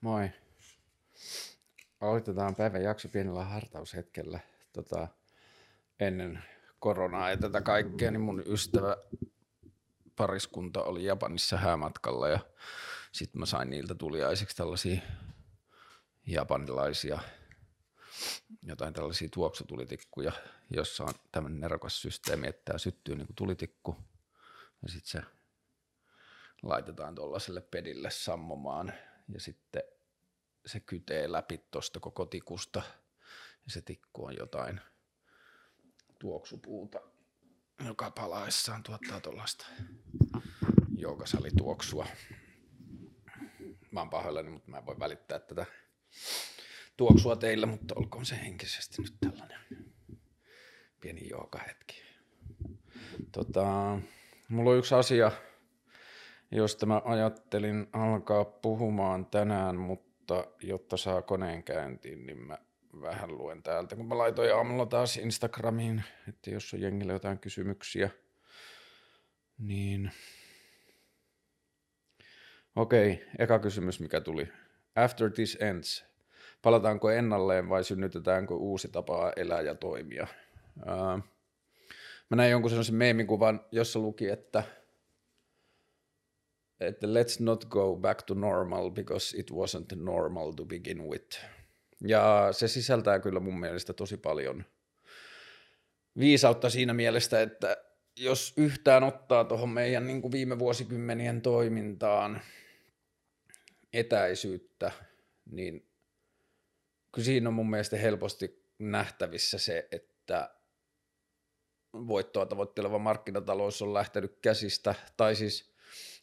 Moi. Aloitetaan päivän jakso pienellä hartaushetkellä. Tota, ennen koronaa ja tätä kaikkea, niin mun ystävä pariskunta oli Japanissa häämatkalla ja sitten mä sain niiltä tuliaiseksi tällaisia japanilaisia jotain tällaisia tuoksutulitikkuja, jossa on tämmöinen nerokas systeemi, että tämä syttyy niin kuin tulitikku ja sitten se laitetaan tuollaiselle pedille sammomaan ja sitten se kytee läpi tuosta koko tikusta ja se tikku on jotain tuoksupuuta, joka palaessaan tuottaa tuollaista joogasalituoksua. Mä oon pahoillani, mutta mä en voi välittää tätä tuoksua teille, mutta olkoon se henkisesti nyt tällainen pieni joogahetki. Tota, mulla on yksi asia, josta mä ajattelin alkaa puhumaan tänään, mutta jotta saa koneen käyntiin, niin mä vähän luen täältä, kun mä laitoin aamulla taas Instagramiin, että jos on jengillä jotain kysymyksiä, niin... Okei, eka kysymys, mikä tuli. After this ends, palataanko ennalleen vai synnytetäänkö uusi tapa elää ja toimia? Uh, mä näin jonkun sellaisen meemikuvan, jossa luki, että – että let's not go back to normal because it wasn't normal to begin with. Ja se sisältää kyllä mun mielestä tosi paljon viisautta siinä mielessä, että jos yhtään ottaa tuohon meidän niin kuin viime vuosikymmenien toimintaan etäisyyttä, niin kyllä siinä on mun mielestä helposti nähtävissä se, että voittoa tavoitteleva markkinatalous on lähtenyt käsistä, tai siis –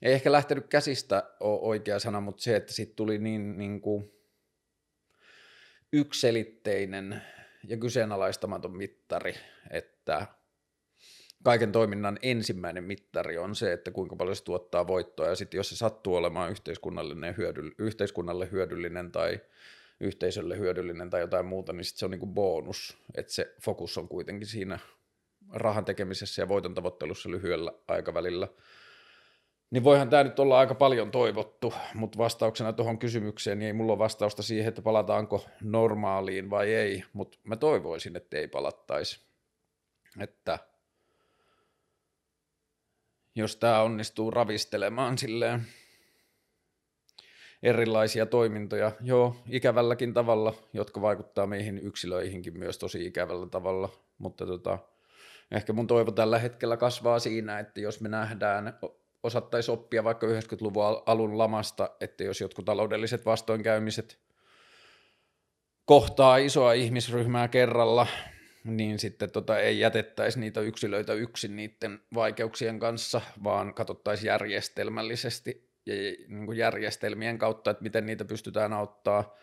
ei ehkä lähtenyt käsistä ole oikea sana, mutta se, että siitä tuli niin, niin kuin ykselitteinen ja kyseenalaistamaton mittari, että kaiken toiminnan ensimmäinen mittari on se, että kuinka paljon se tuottaa voittoa, ja sitten jos se sattuu olemaan yhteiskunnallinen hyödyll- yhteiskunnalle hyödyllinen tai yhteisölle hyödyllinen tai jotain muuta, niin sit se on niin kuin bonus, että se fokus on kuitenkin siinä rahan tekemisessä ja voiton tavoittelussa lyhyellä aikavälillä – niin voihan tämä nyt olla aika paljon toivottu, mutta vastauksena tuohon kysymykseen niin ei mulla ole vastausta siihen, että palataanko normaaliin vai ei, mutta mä toivoisin, että ei palattaisi. Että jos tämä onnistuu ravistelemaan silleen erilaisia toimintoja, joo, ikävälläkin tavalla, jotka vaikuttaa meihin yksilöihinkin myös tosi ikävällä tavalla, mutta tota, ehkä mun toivo tällä hetkellä kasvaa siinä, että jos me nähdään osattaisi oppia vaikka 90-luvun alun lamasta, että jos jotkut taloudelliset vastoinkäymiset kohtaa isoa ihmisryhmää kerralla, niin sitten tota ei jätettäisi niitä yksilöitä yksin niiden vaikeuksien kanssa, vaan katsottaisiin järjestelmällisesti ja niin kuin järjestelmien kautta, että miten niitä pystytään auttaa.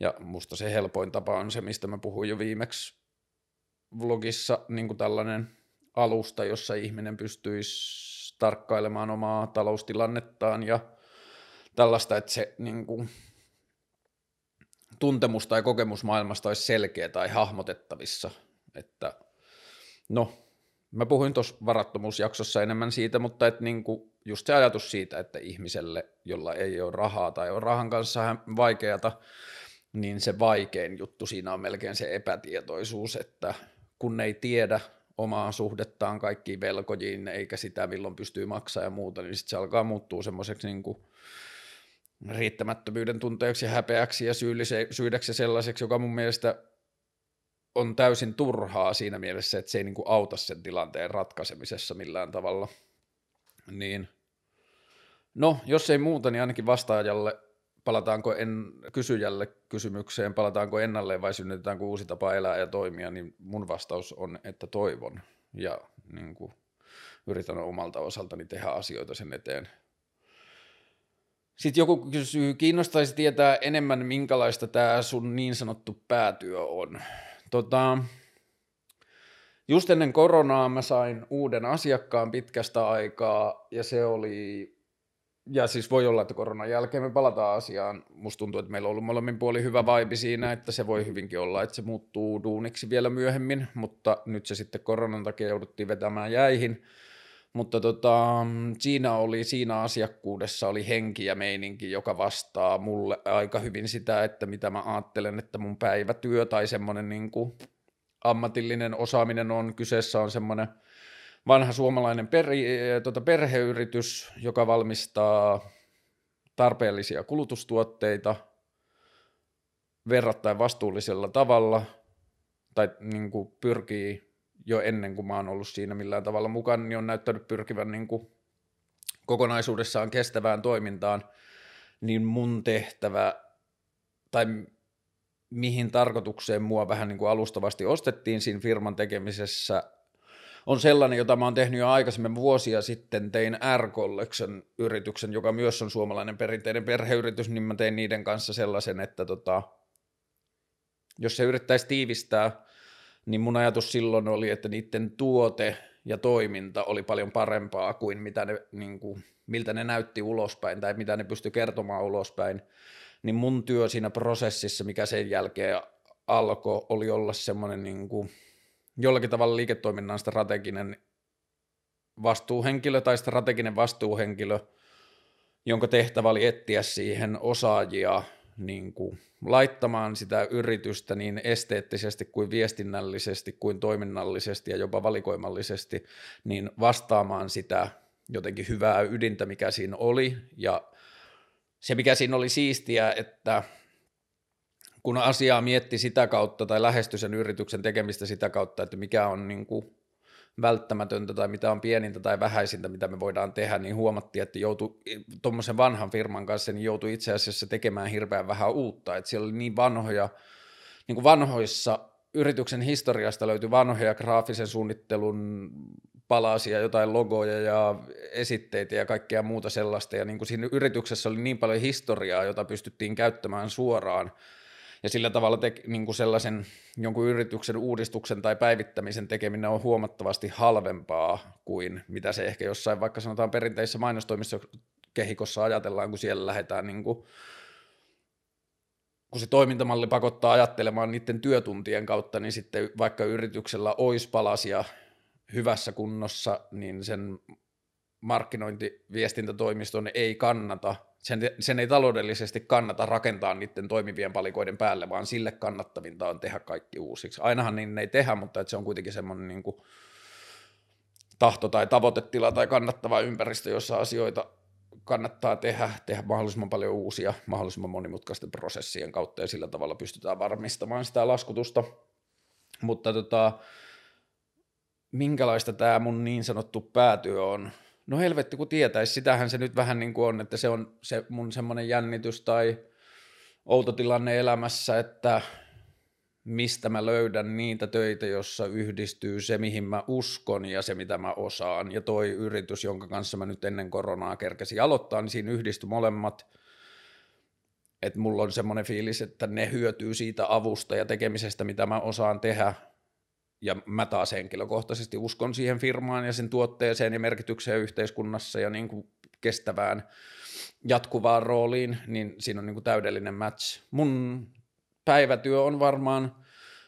Ja musta se helpoin tapa on se, mistä mä puhuin jo viimeksi vlogissa, niin kuin tällainen alusta, jossa ihminen pystyisi tarkkailemaan omaa taloustilannettaan ja tällaista, että se niin kuin, tuntemus tai kokemus maailmasta olisi selkeä tai hahmotettavissa. Että, no, mä puhuin tuossa varattomuusjaksossa enemmän siitä, mutta että niin kuin just se ajatus siitä, että ihmiselle, jolla ei ole rahaa tai on rahan kanssa vaikeata, niin se vaikein juttu siinä on melkein se epätietoisuus, että kun ei tiedä, omaa suhdettaan kaikkiin velkojiin, eikä sitä milloin pystyy maksamaan ja muuta, niin sitten se alkaa muuttua semmoiseksi niin kuin riittämättömyyden tunteeksi häpeäksi ja syydäksi sellaiseksi, joka mun mielestä on täysin turhaa siinä mielessä, että se ei niin kuin auta sen tilanteen ratkaisemisessa millään tavalla. Niin, no, jos ei muuta, niin ainakin vastaajalle palataanko en, kysyjälle kysymykseen, palataanko ennalleen vai synnytetäänkö uusi tapa elää ja toimia, niin mun vastaus on, että toivon ja niin kuin, yritän omalta osaltani tehdä asioita sen eteen. Sitten joku kysyy, kiinnostaisi tietää enemmän, minkälaista tämä sun niin sanottu päätyö on. Tota, just ennen koronaa mä sain uuden asiakkaan pitkästä aikaa, ja se oli ja siis voi olla, että koronan jälkeen me palataan asiaan. Musta tuntuu, että meillä on ollut molemmin puoli hyvä vibe siinä, että se voi hyvinkin olla, että se muuttuu duuniksi vielä myöhemmin, mutta nyt se sitten koronan takia jouduttiin vetämään jäihin. Mutta tota, siinä oli, siinä asiakkuudessa oli henki ja meininki, joka vastaa mulle aika hyvin sitä, että mitä mä ajattelen, että mun päivätyö tai semmoinen niin ammatillinen osaaminen on. Kyseessä on semmoinen vanha suomalainen per, tota perheyritys, joka valmistaa tarpeellisia kulutustuotteita verrattain vastuullisella tavalla tai niin kuin pyrkii jo ennen kuin mä oon ollut siinä millään tavalla mukana, niin on näyttänyt pyrkivän niin kuin kokonaisuudessaan kestävään toimintaan, niin mun tehtävä tai mihin tarkoitukseen mua vähän niin kuin alustavasti ostettiin siinä firman tekemisessä, on sellainen, jota mä oon tehnyt jo aikaisemmin vuosia sitten, tein R yrityksen, joka myös on suomalainen perinteinen perheyritys, niin mä tein niiden kanssa sellaisen, että tota, jos se yrittäisi tiivistää, niin mun ajatus silloin oli, että niiden tuote ja toiminta oli paljon parempaa kuin, mitä ne, niin kuin, miltä ne näytti ulospäin tai mitä ne pystyi kertomaan ulospäin, niin mun työ siinä prosessissa, mikä sen jälkeen alkoi, oli olla semmoinen niin kuin, jollakin tavalla liiketoiminnan strateginen vastuuhenkilö tai strateginen vastuuhenkilö, jonka tehtävä oli etsiä siihen osaajia niin kuin laittamaan sitä yritystä niin esteettisesti kuin viestinnällisesti kuin toiminnallisesti ja jopa valikoimallisesti, niin vastaamaan sitä jotenkin hyvää ydintä, mikä siinä oli. Ja se, mikä siinä oli siistiä, että kun asiaa mietti sitä kautta tai lähestyi sen yrityksen tekemistä sitä kautta, että mikä on niin kuin välttämätöntä tai mitä on pienintä tai vähäisintä, mitä me voidaan tehdä, niin huomattiin, että joutui tuommoisen vanhan firman kanssa, niin joutui itse asiassa tekemään hirveän vähän uutta, että siellä oli niin vanhoja, niin kuin vanhoissa yrityksen historiasta löytyi vanhoja graafisen suunnittelun palasia, jotain logoja ja esitteitä ja kaikkea muuta sellaista, ja niin kuin siinä yrityksessä oli niin paljon historiaa, jota pystyttiin käyttämään suoraan, ja sillä tavalla te, niin kuin sellaisen jonkun yrityksen uudistuksen tai päivittämisen tekeminen on huomattavasti halvempaa kuin mitä se ehkä jossain vaikka sanotaan perinteisessä mainostoimissa kehikossa ajatellaan, kun siellä lähdetään niin kuin, kun se toimintamalli pakottaa ajattelemaan niiden työtuntien kautta, niin sitten vaikka yrityksellä olisi palasia hyvässä kunnossa, niin sen markkinointiviestintätoimiston ei kannata sen, sen ei taloudellisesti kannata rakentaa niiden toimivien palikoiden päälle, vaan sille kannattavinta on tehdä kaikki uusiksi. Ainahan niin ei tehdä, mutta että se on kuitenkin semmoinen niin kuin tahto tai tavoitetila tai kannattava ympäristö, jossa asioita kannattaa tehdä, tehdä mahdollisimman paljon uusia, mahdollisimman monimutkaisten prosessien kautta ja sillä tavalla pystytään varmistamaan sitä laskutusta. Mutta tota, minkälaista tämä mun niin sanottu päätyö on, No helvetti, kun tietäisi, sitähän se nyt vähän niin kuin on, että se on se mun semmoinen jännitys tai outo tilanne elämässä, että mistä mä löydän niitä töitä, jossa yhdistyy se, mihin mä uskon ja se, mitä mä osaan. Ja toi yritys, jonka kanssa mä nyt ennen koronaa kerkesin aloittaa, niin siinä yhdistyi molemmat. Että mulla on semmoinen fiilis, että ne hyötyy siitä avusta ja tekemisestä, mitä mä osaan tehdä, ja mä taas henkilökohtaisesti uskon siihen firmaan ja sen tuotteeseen ja merkitykseen yhteiskunnassa ja niin kuin kestävään jatkuvaan rooliin, niin siinä on niin kuin täydellinen match. Mun päivätyö on varmaan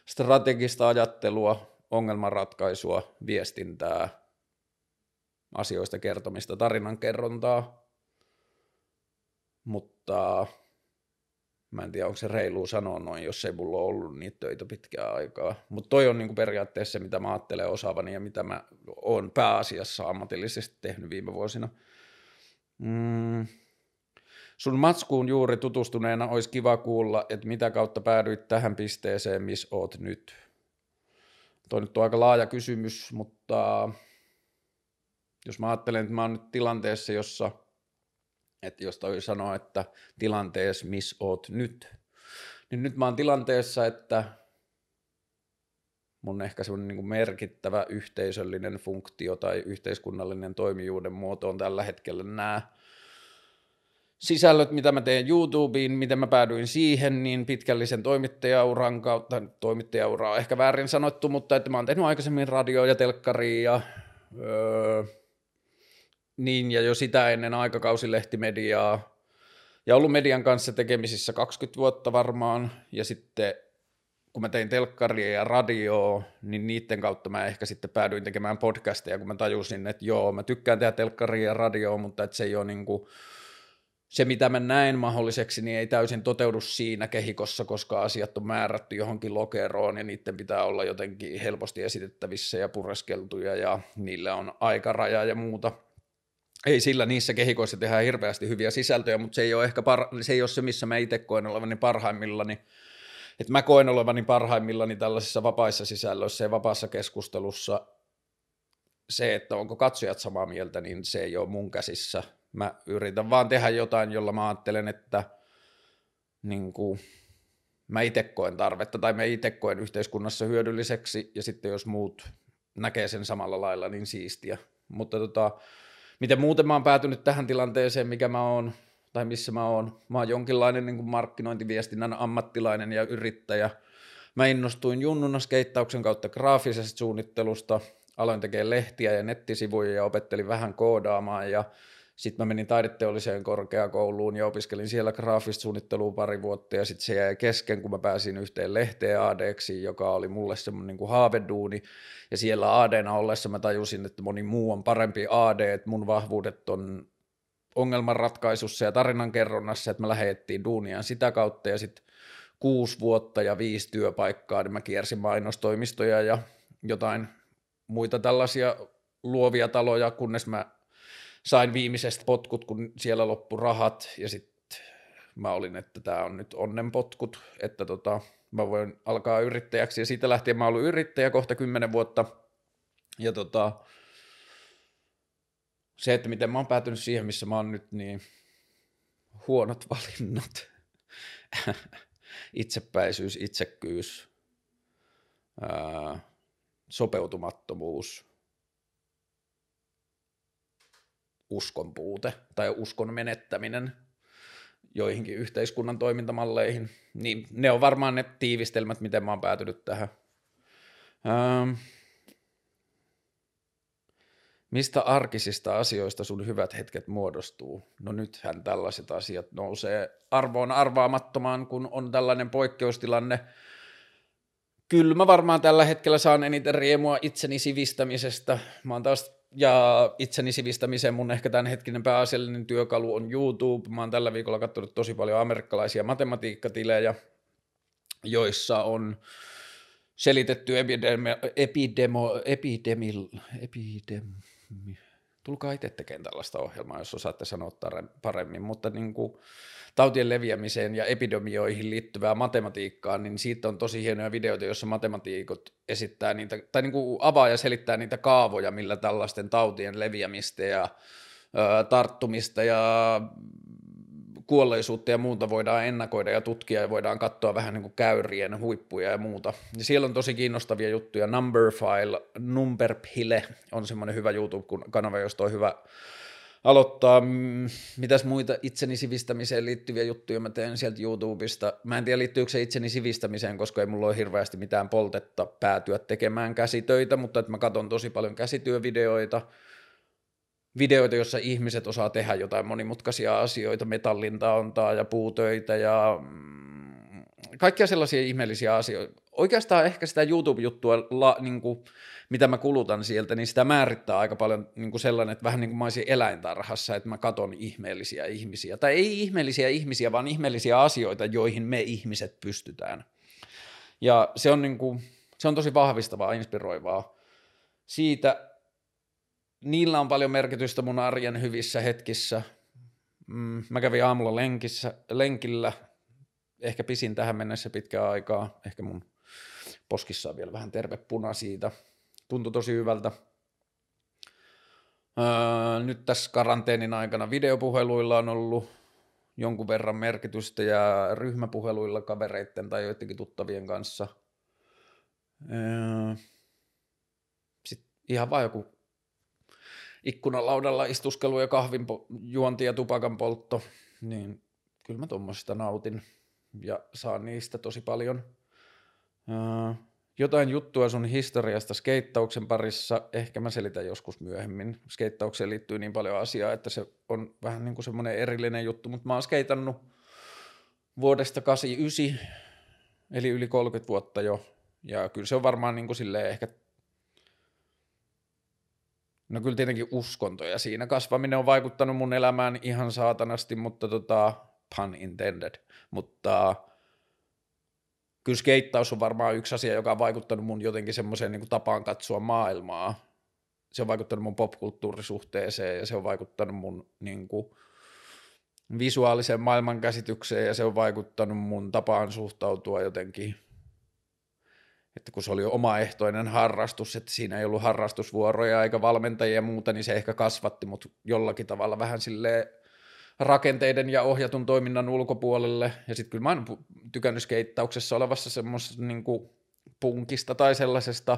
strategista ajattelua, ongelmanratkaisua, viestintää, asioista kertomista, tarinan kerrontaa, mutta Mä en tiedä, onko se reilu sanoa noin, jos ei mulla ole ollut niitä töitä pitkään aikaa. Mutta toi on niinku periaatteessa se, mitä mä ajattelen osaavani ja mitä mä oon pääasiassa ammatillisesti tehnyt viime vuosina. Mm. Sun matskuun juuri tutustuneena olisi kiva kuulla, että mitä kautta päädyit tähän pisteeseen, missä oot nyt. Toi nyt on aika laaja kysymys, mutta jos mä ajattelen, että mä oon nyt tilanteessa, jossa – että jos toi sanoo, että tilanteessa, missä oot nyt, niin nyt mä oon tilanteessa, että mun ehkä semmoinen niin merkittävä yhteisöllinen funktio tai yhteiskunnallinen toimijuuden muoto on tällä hetkellä nämä sisällöt, mitä mä teen YouTubeen, miten mä päädyin siihen, niin pitkällisen toimittajauran kautta, toimittajaura ehkä väärin sanottu, mutta että mä oon tehnyt aikaisemmin radio ja telkkaria ja öö, niin, ja jo sitä ennen aikakausilehtimediaa. Ja ollut median kanssa tekemisissä 20 vuotta varmaan, ja sitten kun mä tein telkkaria ja radioa, niin niiden kautta mä ehkä sitten päädyin tekemään podcasteja, kun mä tajusin, että joo, mä tykkään tehdä telkkaria ja radioa, mutta että se ei ole niin kuin, se, mitä mä näen mahdolliseksi, niin ei täysin toteudu siinä kehikossa, koska asiat on määrätty johonkin lokeroon ja niiden pitää olla jotenkin helposti esitettävissä ja pureskeltuja ja niillä on aikaraja ja muuta. Ei sillä niissä kehikoissa tehdään hirveästi hyviä sisältöjä, mutta se ei ole ehkä par- se, ei ole se, missä mä itse koen olevani parhaimmillani. Että mä koen olevani parhaimmillani tällaisissa vapaissa sisällöissä ja vapaassa keskustelussa se, että onko katsojat samaa mieltä, niin se ei ole mun käsissä – Mä yritän vaan tehdä jotain, jolla mä ajattelen, että niin kuin, mä itse koen tarvetta tai mä itse koen yhteiskunnassa hyödylliseksi ja sitten jos muut näkee sen samalla lailla, niin siistiä. Mutta tota, miten muuten mä oon päätynyt tähän tilanteeseen, mikä mä oon, tai missä mä oon. Mä oon jonkinlainen niin kuin markkinointiviestinnän ammattilainen ja yrittäjä. Mä innostuin junnuna skeittauksen kautta graafisesta suunnittelusta, aloin tekemään lehtiä ja nettisivuja ja opettelin vähän koodaamaan ja sitten mä menin taideteolliseen korkeakouluun ja opiskelin siellä graafista suunnittelua pari vuotta ja sitten se jäi kesken, kun mä pääsin yhteen lehteen ADksi, joka oli mulle semmoinen niin kuin haaveduuni. Ja siellä ADna ollessa mä tajusin, että moni muu on parempi AD, että mun vahvuudet on ongelmanratkaisussa ja tarinankerronnassa, että mä lähettiin duuniaan sitä kautta ja sitten kuusi vuotta ja viisi työpaikkaa, niin mä kiersin mainostoimistoja ja jotain muita tällaisia luovia taloja, kunnes mä sain viimeisestä potkut, kun siellä loppu rahat ja sitten mä olin, että tämä on nyt onnenpotkut, että tota, mä voin alkaa yrittäjäksi. Ja siitä lähtien mä oon ollut yrittäjä kohta kymmenen vuotta. Ja tota, se, että miten mä oon päätynyt siihen, missä mä oon nyt, niin huonot valinnat, itsepäisyys, itsekkyys, ää, sopeutumattomuus, uskon puute tai uskon menettäminen joihinkin yhteiskunnan toimintamalleihin, niin ne on varmaan ne tiivistelmät, miten mä oon päätynyt tähän. Ähm. Mistä arkisista asioista sun hyvät hetket muodostuu? No nythän tällaiset asiat nousee arvoon arvaamattomaan, kun on tällainen poikkeustilanne. Kyllä mä varmaan tällä hetkellä saan eniten riemua itseni sivistämisestä. Mä oon taas ja itseni sivistämiseen mun ehkä tämänhetkinen pääasiallinen työkalu on YouTube. Mä oon tällä viikolla katsonut tosi paljon amerikkalaisia matematiikkatilejä, joissa on selitetty epidemi, epidemo, epidemil, epidemi, tulkaa itse tekemään tällaista ohjelmaa, jos osaatte sanoa paremmin, mutta niin kuin, tautien leviämiseen ja epidemioihin liittyvää matematiikkaa, niin siitä on tosi hienoja videoita, joissa matematiikot esittää niitä, tai niin kuin avaa ja selittää niitä kaavoja, millä tällaisten tautien leviämistä ja ö, tarttumista ja kuolleisuutta ja muuta voidaan ennakoida ja tutkia ja voidaan katsoa vähän niin kuin käyrien huippuja ja muuta. Ja siellä on tosi kiinnostavia juttuja. Numberfile, Numberpile on semmoinen hyvä YouTube-kanava, josta on hyvä aloittaa. Mm, mitäs muita itseni sivistämiseen liittyviä juttuja mä teen sieltä YouTubesta. Mä en tiedä liittyykö se itseni sivistämiseen, koska ei mulla ole hirveästi mitään poltetta päätyä tekemään käsitöitä, mutta että mä katson tosi paljon käsityövideoita, videoita, joissa ihmiset osaa tehdä jotain monimutkaisia asioita, metallintaontaa ja puutöitä ja mm, kaikkia sellaisia ihmeellisiä asioita. Oikeastaan ehkä sitä YouTube-juttua la, niin kuin, mitä mä kulutan sieltä, niin sitä määrittää aika paljon niin kuin sellainen, että vähän niin kuin mä olisin eläintarhassa, että mä katon ihmeellisiä ihmisiä. Tai ei ihmeellisiä ihmisiä, vaan ihmeellisiä asioita, joihin me ihmiset pystytään. Ja se on, niin kuin, se on tosi vahvistavaa, inspiroivaa. Siitä niillä on paljon merkitystä mun arjen hyvissä hetkissä. Mm, mä kävin aamulla lenkissä, lenkillä, ehkä pisin tähän mennessä pitkää aikaa, ehkä mun poskissa on vielä vähän terve puna siitä tuntui tosi hyvältä. Öö, nyt tässä karanteenin aikana videopuheluilla on ollut jonkun verran merkitystä ja ryhmäpuheluilla kavereiden tai joidenkin tuttavien kanssa. Öö, Sitten ihan vaan joku ikkunalaudalla istuskelu ja kahvin juonti ja tupakan poltto, niin kyllä mä tuommoisista nautin ja saan niistä tosi paljon. Öö, jotain juttua sun historiasta skeittauksen parissa, ehkä mä selitän joskus myöhemmin. Skeittaukseen liittyy niin paljon asiaa, että se on vähän niin kuin semmoinen erillinen juttu, mutta mä oon skeitannut vuodesta 89 eli yli 30 vuotta jo. Ja kyllä se on varmaan niin kuin silleen ehkä No kyllä tietenkin uskonto ja siinä kasvaminen on vaikuttanut mun elämään ihan saatanasti, mutta tota, pun intended, mutta kyllä skeittaus on varmaan yksi asia, joka on vaikuttanut mun jotenkin semmoiseen niin tapaan katsoa maailmaa. Se on vaikuttanut mun popkulttuurisuhteeseen ja se on vaikuttanut mun niin kuin, visuaaliseen maailmankäsitykseen ja se on vaikuttanut mun tapaan suhtautua jotenkin että kun se oli omaehtoinen harrastus, että siinä ei ollut harrastusvuoroja eikä valmentajia ja muuta, niin se ehkä kasvatti mut jollakin tavalla vähän sille rakenteiden ja ohjatun toiminnan ulkopuolelle. Ja sitten kyllä mä oon tykännyt skeittauksessa olevassa semmoisesta niin punkista tai sellaisesta,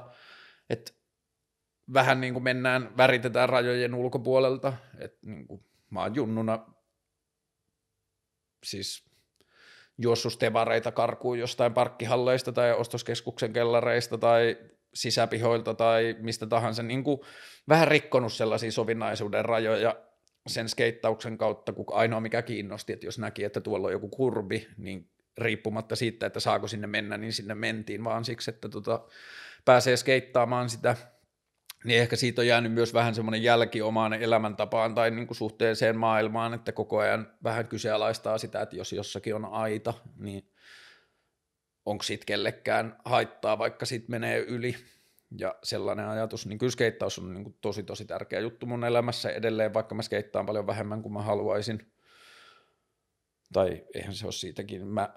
että vähän niin kuin mennään, väritetään rajojen ulkopuolelta. Että niin kuin, mä oon junnuna siis juossustevareita karkuu jostain parkkihalleista tai ostoskeskuksen kellareista tai sisäpihoilta tai mistä tahansa, niin kuin vähän rikkonut sellaisia sovinnaisuuden rajoja sen skeittauksen kautta, kun ainoa mikä kiinnosti, että jos näki, että tuolla on joku kurbi, niin riippumatta siitä, että saako sinne mennä, niin sinne mentiin, vaan siksi, että tota, pääsee skeittaamaan sitä niin ehkä siitä on jäänyt myös vähän semmoinen jälki omaan elämäntapaan tai niin kuin suhteeseen maailmaan, että koko ajan vähän kyseenalaistaa sitä, että jos jossakin on aita, niin onko siitä kellekään haittaa, vaikka siitä menee yli. Ja sellainen ajatus, niin kyllä skeittaus on niin kuin tosi tosi tärkeä juttu mun elämässä edelleen, vaikka mä skeittaan paljon vähemmän kuin mä haluaisin. Tai eihän se ole siitäkin. Mä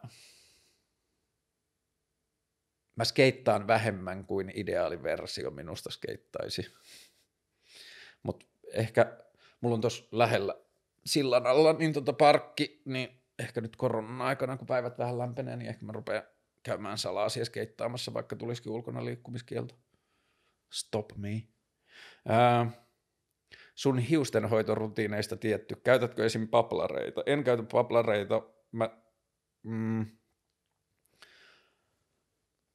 mä skeittaan vähemmän kuin ideaaliversio minusta skeittaisi. Mutta ehkä mulla on tuossa lähellä sillan alla niin tota parkki, niin ehkä nyt koronan aikana, kun päivät vähän lämpenee, niin ehkä mä rupean käymään salaa siellä skeittaamassa, vaikka tulisikin ulkona liikkumiskielto. Stop me. Ää, sun hiustenhoitorutiineista tietty. Käytätkö esim. paplareita? En käytä paplareita. Mä, mm,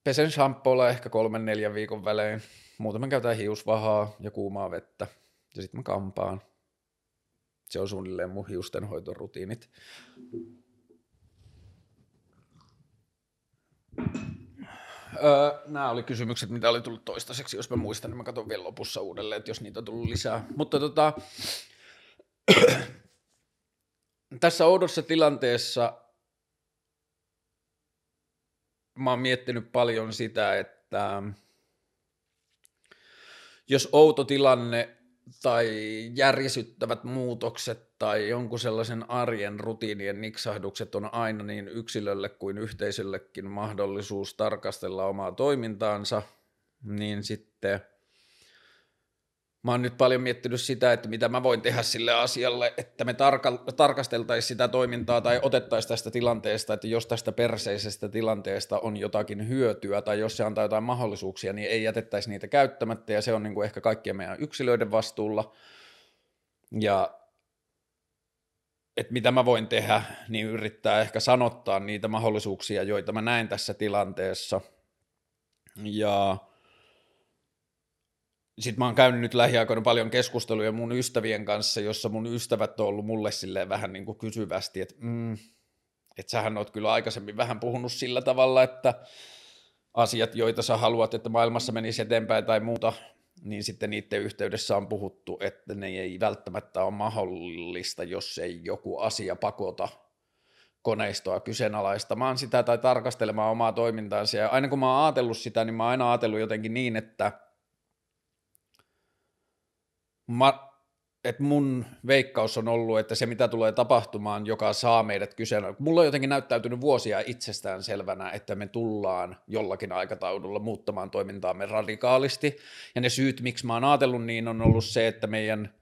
Pesen shampoolla ehkä kolmen neljän viikon välein. Muuten käytän hiusvahaa ja kuumaa vettä. Ja sitten mä kampaan. Se on suunnilleen mun hiustenhoitorutiinit. Öö, nämä oli kysymykset, mitä oli tullut toistaiseksi. Jos mä muistan, niin mä katson vielä lopussa uudelleen, että jos niitä on tullut lisää. Mutta tota, tässä oudossa tilanteessa mä oon miettinyt paljon sitä, että jos outo tilanne tai järjesyttävät muutokset tai jonkun sellaisen arjen rutiinien niksahdukset on aina niin yksilölle kuin yhteisöllekin mahdollisuus tarkastella omaa toimintaansa, niin sitten – mä oon nyt paljon miettinyt sitä, että mitä mä voin tehdä sille asialle, että me tarka- tarkasteltaisiin sitä toimintaa tai otettaisiin tästä tilanteesta, että jos tästä perseisestä tilanteesta on jotakin hyötyä tai jos se antaa jotain mahdollisuuksia, niin ei jätettäisi niitä käyttämättä ja se on niin kuin ehkä kaikkien meidän yksilöiden vastuulla. Ja että mitä mä voin tehdä, niin yrittää ehkä sanottaa niitä mahdollisuuksia, joita mä näen tässä tilanteessa. Ja sitten mä oon käynyt nyt lähiaikoina paljon keskusteluja mun ystävien kanssa, jossa mun ystävät on ollut mulle silleen vähän niin kuin kysyvästi, että mm, et sähän oot kyllä aikaisemmin vähän puhunut sillä tavalla, että asiat, joita sä haluat, että maailmassa menisi eteenpäin tai muuta, niin sitten niiden yhteydessä on puhuttu, että ne ei välttämättä ole mahdollista, jos ei joku asia pakota koneistoa kyseenalaistamaan sitä tai tarkastelemaan omaa toimintaansa. Ja aina kun mä oon ajatellut sitä, niin mä oon aina ajatellut jotenkin niin, että – että mun veikkaus on ollut, että se mitä tulee tapahtumaan, joka saa meidät kyseenä. Mulla on jotenkin näyttäytynyt vuosia itsestään selvänä, että me tullaan jollakin aikataululla muuttamaan toimintaamme radikaalisti. Ja ne syyt, miksi mä oon ajatellut niin, on ollut se, että meidän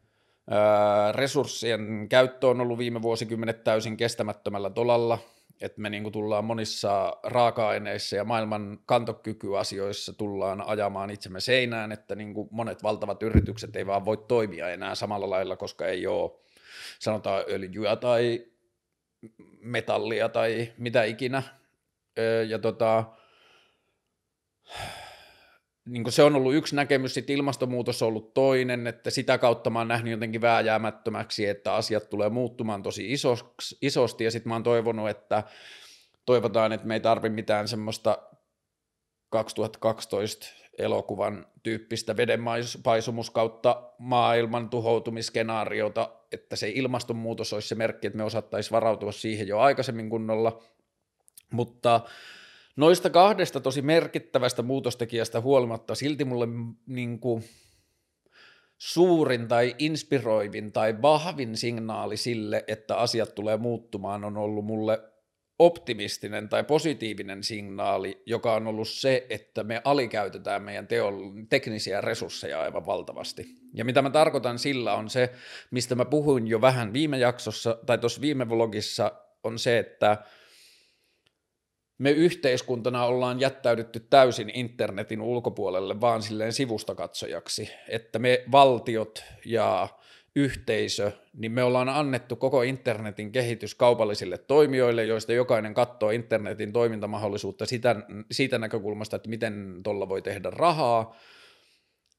resurssien käyttö on ollut viime vuosikymmenet täysin kestämättömällä tolalla – että me niin tullaan monissa raaka-aineissa ja maailman kantokykyasioissa tullaan ajamaan itsemme seinään, että niin monet valtavat yritykset ei vaan voi toimia enää samalla lailla, koska ei ole sanotaan öljyä tai metallia tai mitä ikinä. Ja tota, niin se on ollut yksi näkemys, sitten ilmastonmuutos on ollut toinen, että sitä kautta mä oon nähnyt jotenkin vääjäämättömäksi, että asiat tulee muuttumaan tosi isosti, ja sitten mä oon toivonut, että toivotaan, että me ei tarvi mitään semmoista 2012 elokuvan tyyppistä vedenpaisumus kautta maailman tuhoutumiskenaariota, että se ilmastonmuutos olisi se merkki, että me osattaisiin varautua siihen jo aikaisemmin kunnolla, mutta noista kahdesta tosi merkittävästä muutostekijästä huolimatta silti mulle niin kuin, suurin tai inspiroivin tai vahvin signaali sille, että asiat tulee muuttumaan, on ollut mulle optimistinen tai positiivinen signaali, joka on ollut se, että me alikäytetään meidän teol- teknisiä resursseja aivan valtavasti. Ja mitä mä tarkoitan sillä on se, mistä mä puhuin jo vähän viime jaksossa tai tuossa viime vlogissa, on se, että me yhteiskuntana ollaan jättäydytty täysin internetin ulkopuolelle vaan silleen sivustakatsojaksi, että me valtiot ja yhteisö, niin me ollaan annettu koko internetin kehitys kaupallisille toimijoille, joista jokainen katsoo internetin toimintamahdollisuutta sitä, siitä näkökulmasta, että miten tuolla voi tehdä rahaa,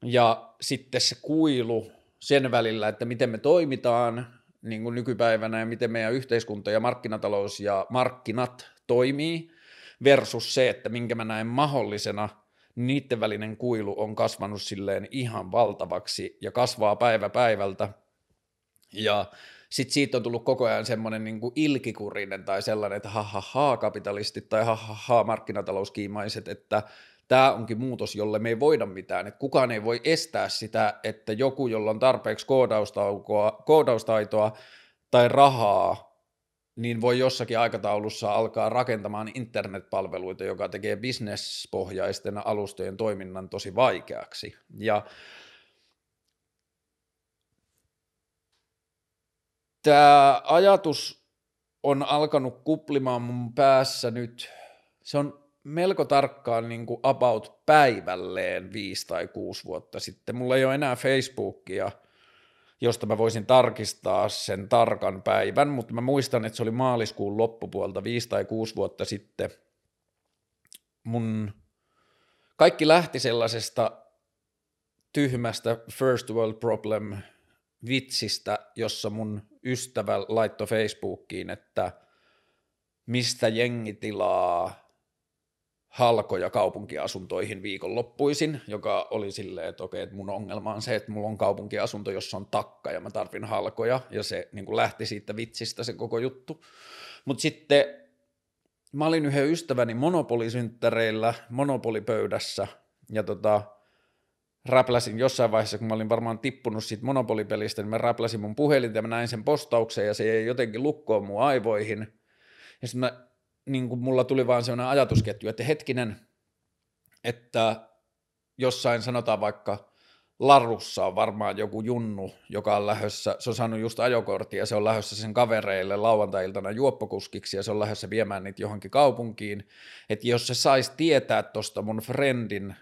ja sitten se kuilu sen välillä, että miten me toimitaan niin kuin nykypäivänä ja miten meidän yhteiskunta ja markkinatalous ja markkinat toimii, versus se, että minkä mä näen mahdollisena, niiden välinen kuilu on kasvanut silleen ihan valtavaksi ja kasvaa päivä päivältä, ja sitten siitä on tullut koko ajan semmoinen niin ilkikurinen tai sellainen, että ha kapitalistit tai ha markkinatalouskiimaiset, että tämä onkin muutos, jolle me ei voida mitään, että kukaan ei voi estää sitä, että joku, jolla on tarpeeksi koodaustaitoa tai rahaa, niin voi jossakin aikataulussa alkaa rakentamaan internetpalveluita, joka tekee bisnespohjaisten alustojen toiminnan tosi vaikeaksi. Ja tämä ajatus on alkanut kuplimaan mun päässä nyt, se on melko tarkkaan niin kuin about päivälleen viisi tai kuusi vuotta sitten. Mulla ei ole enää Facebookia, josta mä voisin tarkistaa sen tarkan päivän, mutta mä muistan, että se oli maaliskuun loppupuolta viisi tai kuusi vuotta sitten. Mun kaikki lähti sellaisesta tyhmästä first world problem vitsistä, jossa mun ystävä laittoi Facebookiin, että mistä jengi tilaa halkoja kaupunkiasuntoihin viikonloppuisin, joka oli silleen, että okei, että mun ongelma on se, että mulla on kaupunkiasunto, jossa on takka ja mä tarvin halkoja, ja se niin kuin lähti siitä vitsistä se koko juttu. Mutta sitten mä olin yhden ystäväni monopolisynttäreillä, monopolipöydässä, ja tota, räpläsin jossain vaiheessa, kun mä olin varmaan tippunut siitä monopolipelistä, niin mä räpläsin mun puhelinta ja mä näin sen postauksen ja se ei jotenkin lukkoon mun aivoihin. Ja sitten mä, niin kuin mulla tuli vaan sellainen ajatusketju, että hetkinen, että jossain sanotaan vaikka Larussa on varmaan joku junnu, joka on lähdössä, se on saanut just ajokortti ja se on lähdössä sen kavereille lauantai-iltana juoppokuskiksi ja se on lähdössä viemään niitä johonkin kaupunkiin, että jos se saisi tietää tuosta mun friendin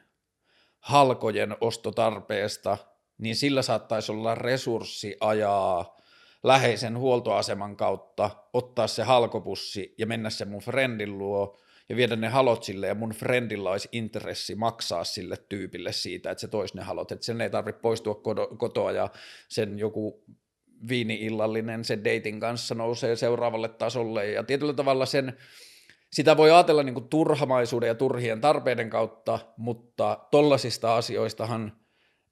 halkojen ostotarpeesta, niin sillä saattaisi olla resurssi ajaa läheisen huoltoaseman kautta, ottaa se halkopussi ja mennä se mun friendin luo ja viedä ne halot sille ja mun friendilla olisi intressi maksaa sille tyypille siitä, että se toisi ne halot, että sen ei tarvitse poistua kotoa ja sen joku viini-illallinen sen dating kanssa nousee seuraavalle tasolle. Ja tietyllä tavalla sen sitä voi ajatella niin kuin turhamaisuuden ja turhien tarpeiden kautta, mutta tollasista asioistahan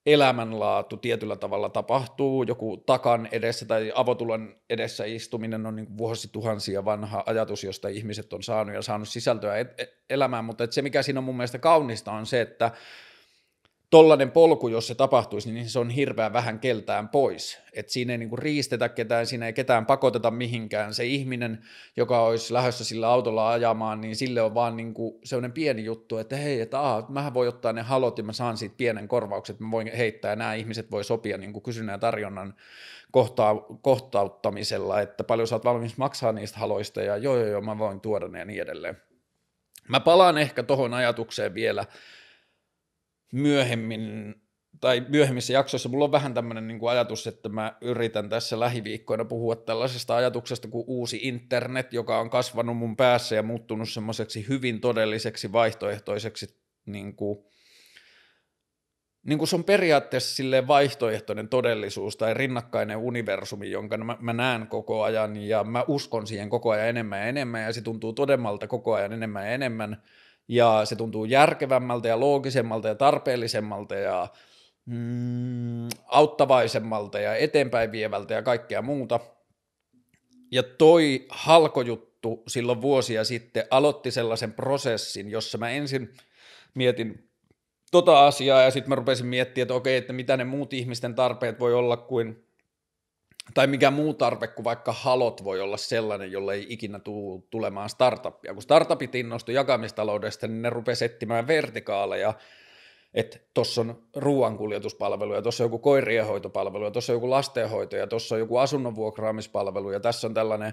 elämänlaatu tietyllä tavalla tapahtuu. Joku takan edessä tai avotulon edessä istuminen on niin vuosituhansia vanha ajatus, josta ihmiset on saanut ja saanut sisältöä et- et- elämään, mutta et se mikä siinä on mun mielestä kaunista on se, että tollainen polku, jos se tapahtuisi, niin se on hirveän vähän keltään pois. Et siinä ei niinku riistetä ketään, siinä ei ketään pakoteta mihinkään. Se ihminen, joka olisi lähdössä sillä autolla ajamaan, niin sille on vaan niinku sellainen pieni juttu, että hei, että aah, mähän voi ottaa ne halot ja mä saan siitä pienen korvauksen, että mä voin heittää ja nämä ihmiset voi sopia niinku kysynnän ja tarjonnan kohtaa, kohtauttamisella, että paljon sä oot valmis maksaa niistä haloista ja joo joo joo mä voin tuoda ne ja niin edelleen. Mä palaan ehkä tuohon ajatukseen vielä, myöhemmin tai myöhemmissä jaksoissa mulla on vähän tämmöinen niin ajatus, että mä yritän tässä lähiviikkoina puhua tällaisesta ajatuksesta kuin uusi internet, joka on kasvanut mun päässä ja muuttunut semmoiseksi hyvin todelliseksi vaihtoehtoiseksi niin kuin niin kuin se on periaatteessa silleen vaihtoehtoinen todellisuus tai rinnakkainen universumi, jonka mä, mä näen koko ajan ja mä uskon siihen koko ajan enemmän ja enemmän ja se tuntuu todemmalta koko ajan enemmän ja enemmän ja se tuntuu järkevämmältä ja loogisemmalta ja tarpeellisemmalta ja mm, auttavaisemmalta ja eteenpäin vievältä ja kaikkea muuta. Ja toi halkojuttu silloin vuosia sitten aloitti sellaisen prosessin, jossa mä ensin mietin tota asiaa ja sitten mä rupesin miettimään, että okei, että mitä ne muut ihmisten tarpeet voi olla kuin, tai mikä muu tarve kuin vaikka halot voi olla sellainen, jolle ei ikinä tule tulemaan startuppia. Kun startupit innostui jakamistaloudesta, niin ne rupesi etsimään vertikaaleja, että tuossa on ruoankuljetuspalvelu ja tuossa on joku koirien hoitopalvelu ja tuossa on joku lastenhoito ja tuossa on joku asunnonvuokraamispalvelu ja tässä on tällainen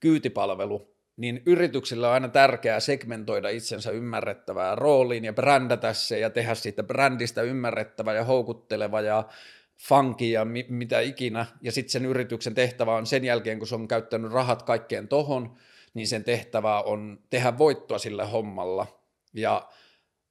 kyytipalvelu, niin yrityksillä on aina tärkeää segmentoida itsensä ymmärrettävää rooliin ja brändätä se ja tehdä siitä brändistä ymmärrettävä ja houkutteleva ja funky ja mi- mitä ikinä. Ja sitten sen yrityksen tehtävä on sen jälkeen, kun se on käyttänyt rahat kaikkeen tohon, niin sen tehtävä on tehdä voittoa sillä hommalla. Ja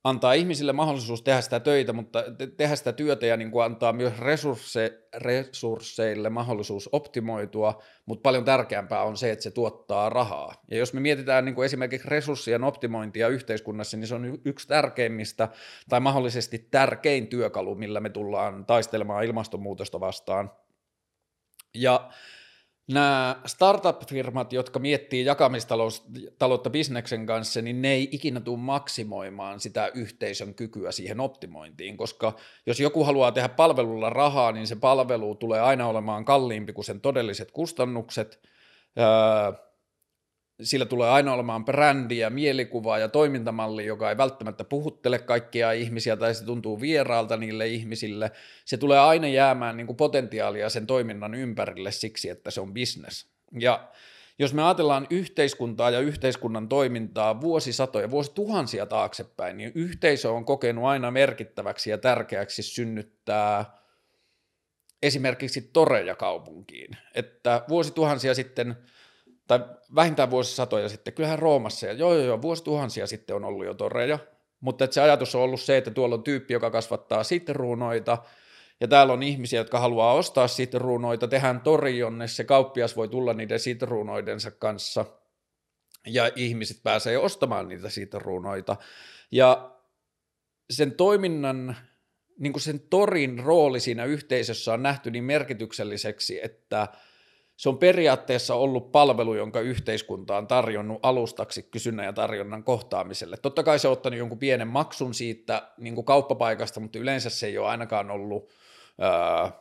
antaa ihmisille mahdollisuus tehdä sitä töitä, mutta tehdä sitä työtä ja niin kuin antaa myös resursse, resursseille mahdollisuus optimoitua, mutta paljon tärkeämpää on se, että se tuottaa rahaa. Ja jos me mietitään niin kuin esimerkiksi resurssien optimointia yhteiskunnassa, niin se on yksi tärkeimmistä tai mahdollisesti tärkein työkalu, millä me tullaan taistelemaan ilmastonmuutosta vastaan. Ja nämä startup-firmat, jotka miettii jakamistaloutta bisneksen kanssa, niin ne ei ikinä tule maksimoimaan sitä yhteisön kykyä siihen optimointiin, koska jos joku haluaa tehdä palvelulla rahaa, niin se palvelu tulee aina olemaan kalliimpi kuin sen todelliset kustannukset, öö, sillä tulee aina olemaan brändiä, mielikuvaa ja toimintamalli, joka ei välttämättä puhuttele kaikkia ihmisiä tai se tuntuu vieraalta niille ihmisille. Se tulee aina jäämään niin kuin potentiaalia sen toiminnan ympärille siksi, että se on business. Ja jos me ajatellaan yhteiskuntaa ja yhteiskunnan toimintaa vuosisatoja, vuosituhansia taaksepäin, niin yhteisö on kokenut aina merkittäväksi ja tärkeäksi synnyttää esimerkiksi toreja kaupunkiin. Että vuosituhansia sitten – tai vähintään vuosisatoja sitten, kyllähän Roomassa, ja joo joo joo, vuosituhansia sitten on ollut jo toreja, mutta että se ajatus on ollut se, että tuolla on tyyppi, joka kasvattaa sitruunoita, ja täällä on ihmisiä, jotka haluaa ostaa sitruunoita, tehdään tori, jonne se kauppias voi tulla niiden sitruunoidensa kanssa, ja ihmiset pääsee ostamaan niitä sitruunoita. Ja sen toiminnan, niin kuin sen torin rooli siinä yhteisössä on nähty niin merkitykselliseksi, että – se on periaatteessa ollut palvelu, jonka yhteiskunta on tarjonnut alustaksi kysynnän ja tarjonnan kohtaamiselle. Totta kai se on ottanut jonkun pienen maksun siitä niin kuin kauppapaikasta, mutta yleensä se ei ole ainakaan ollut ää,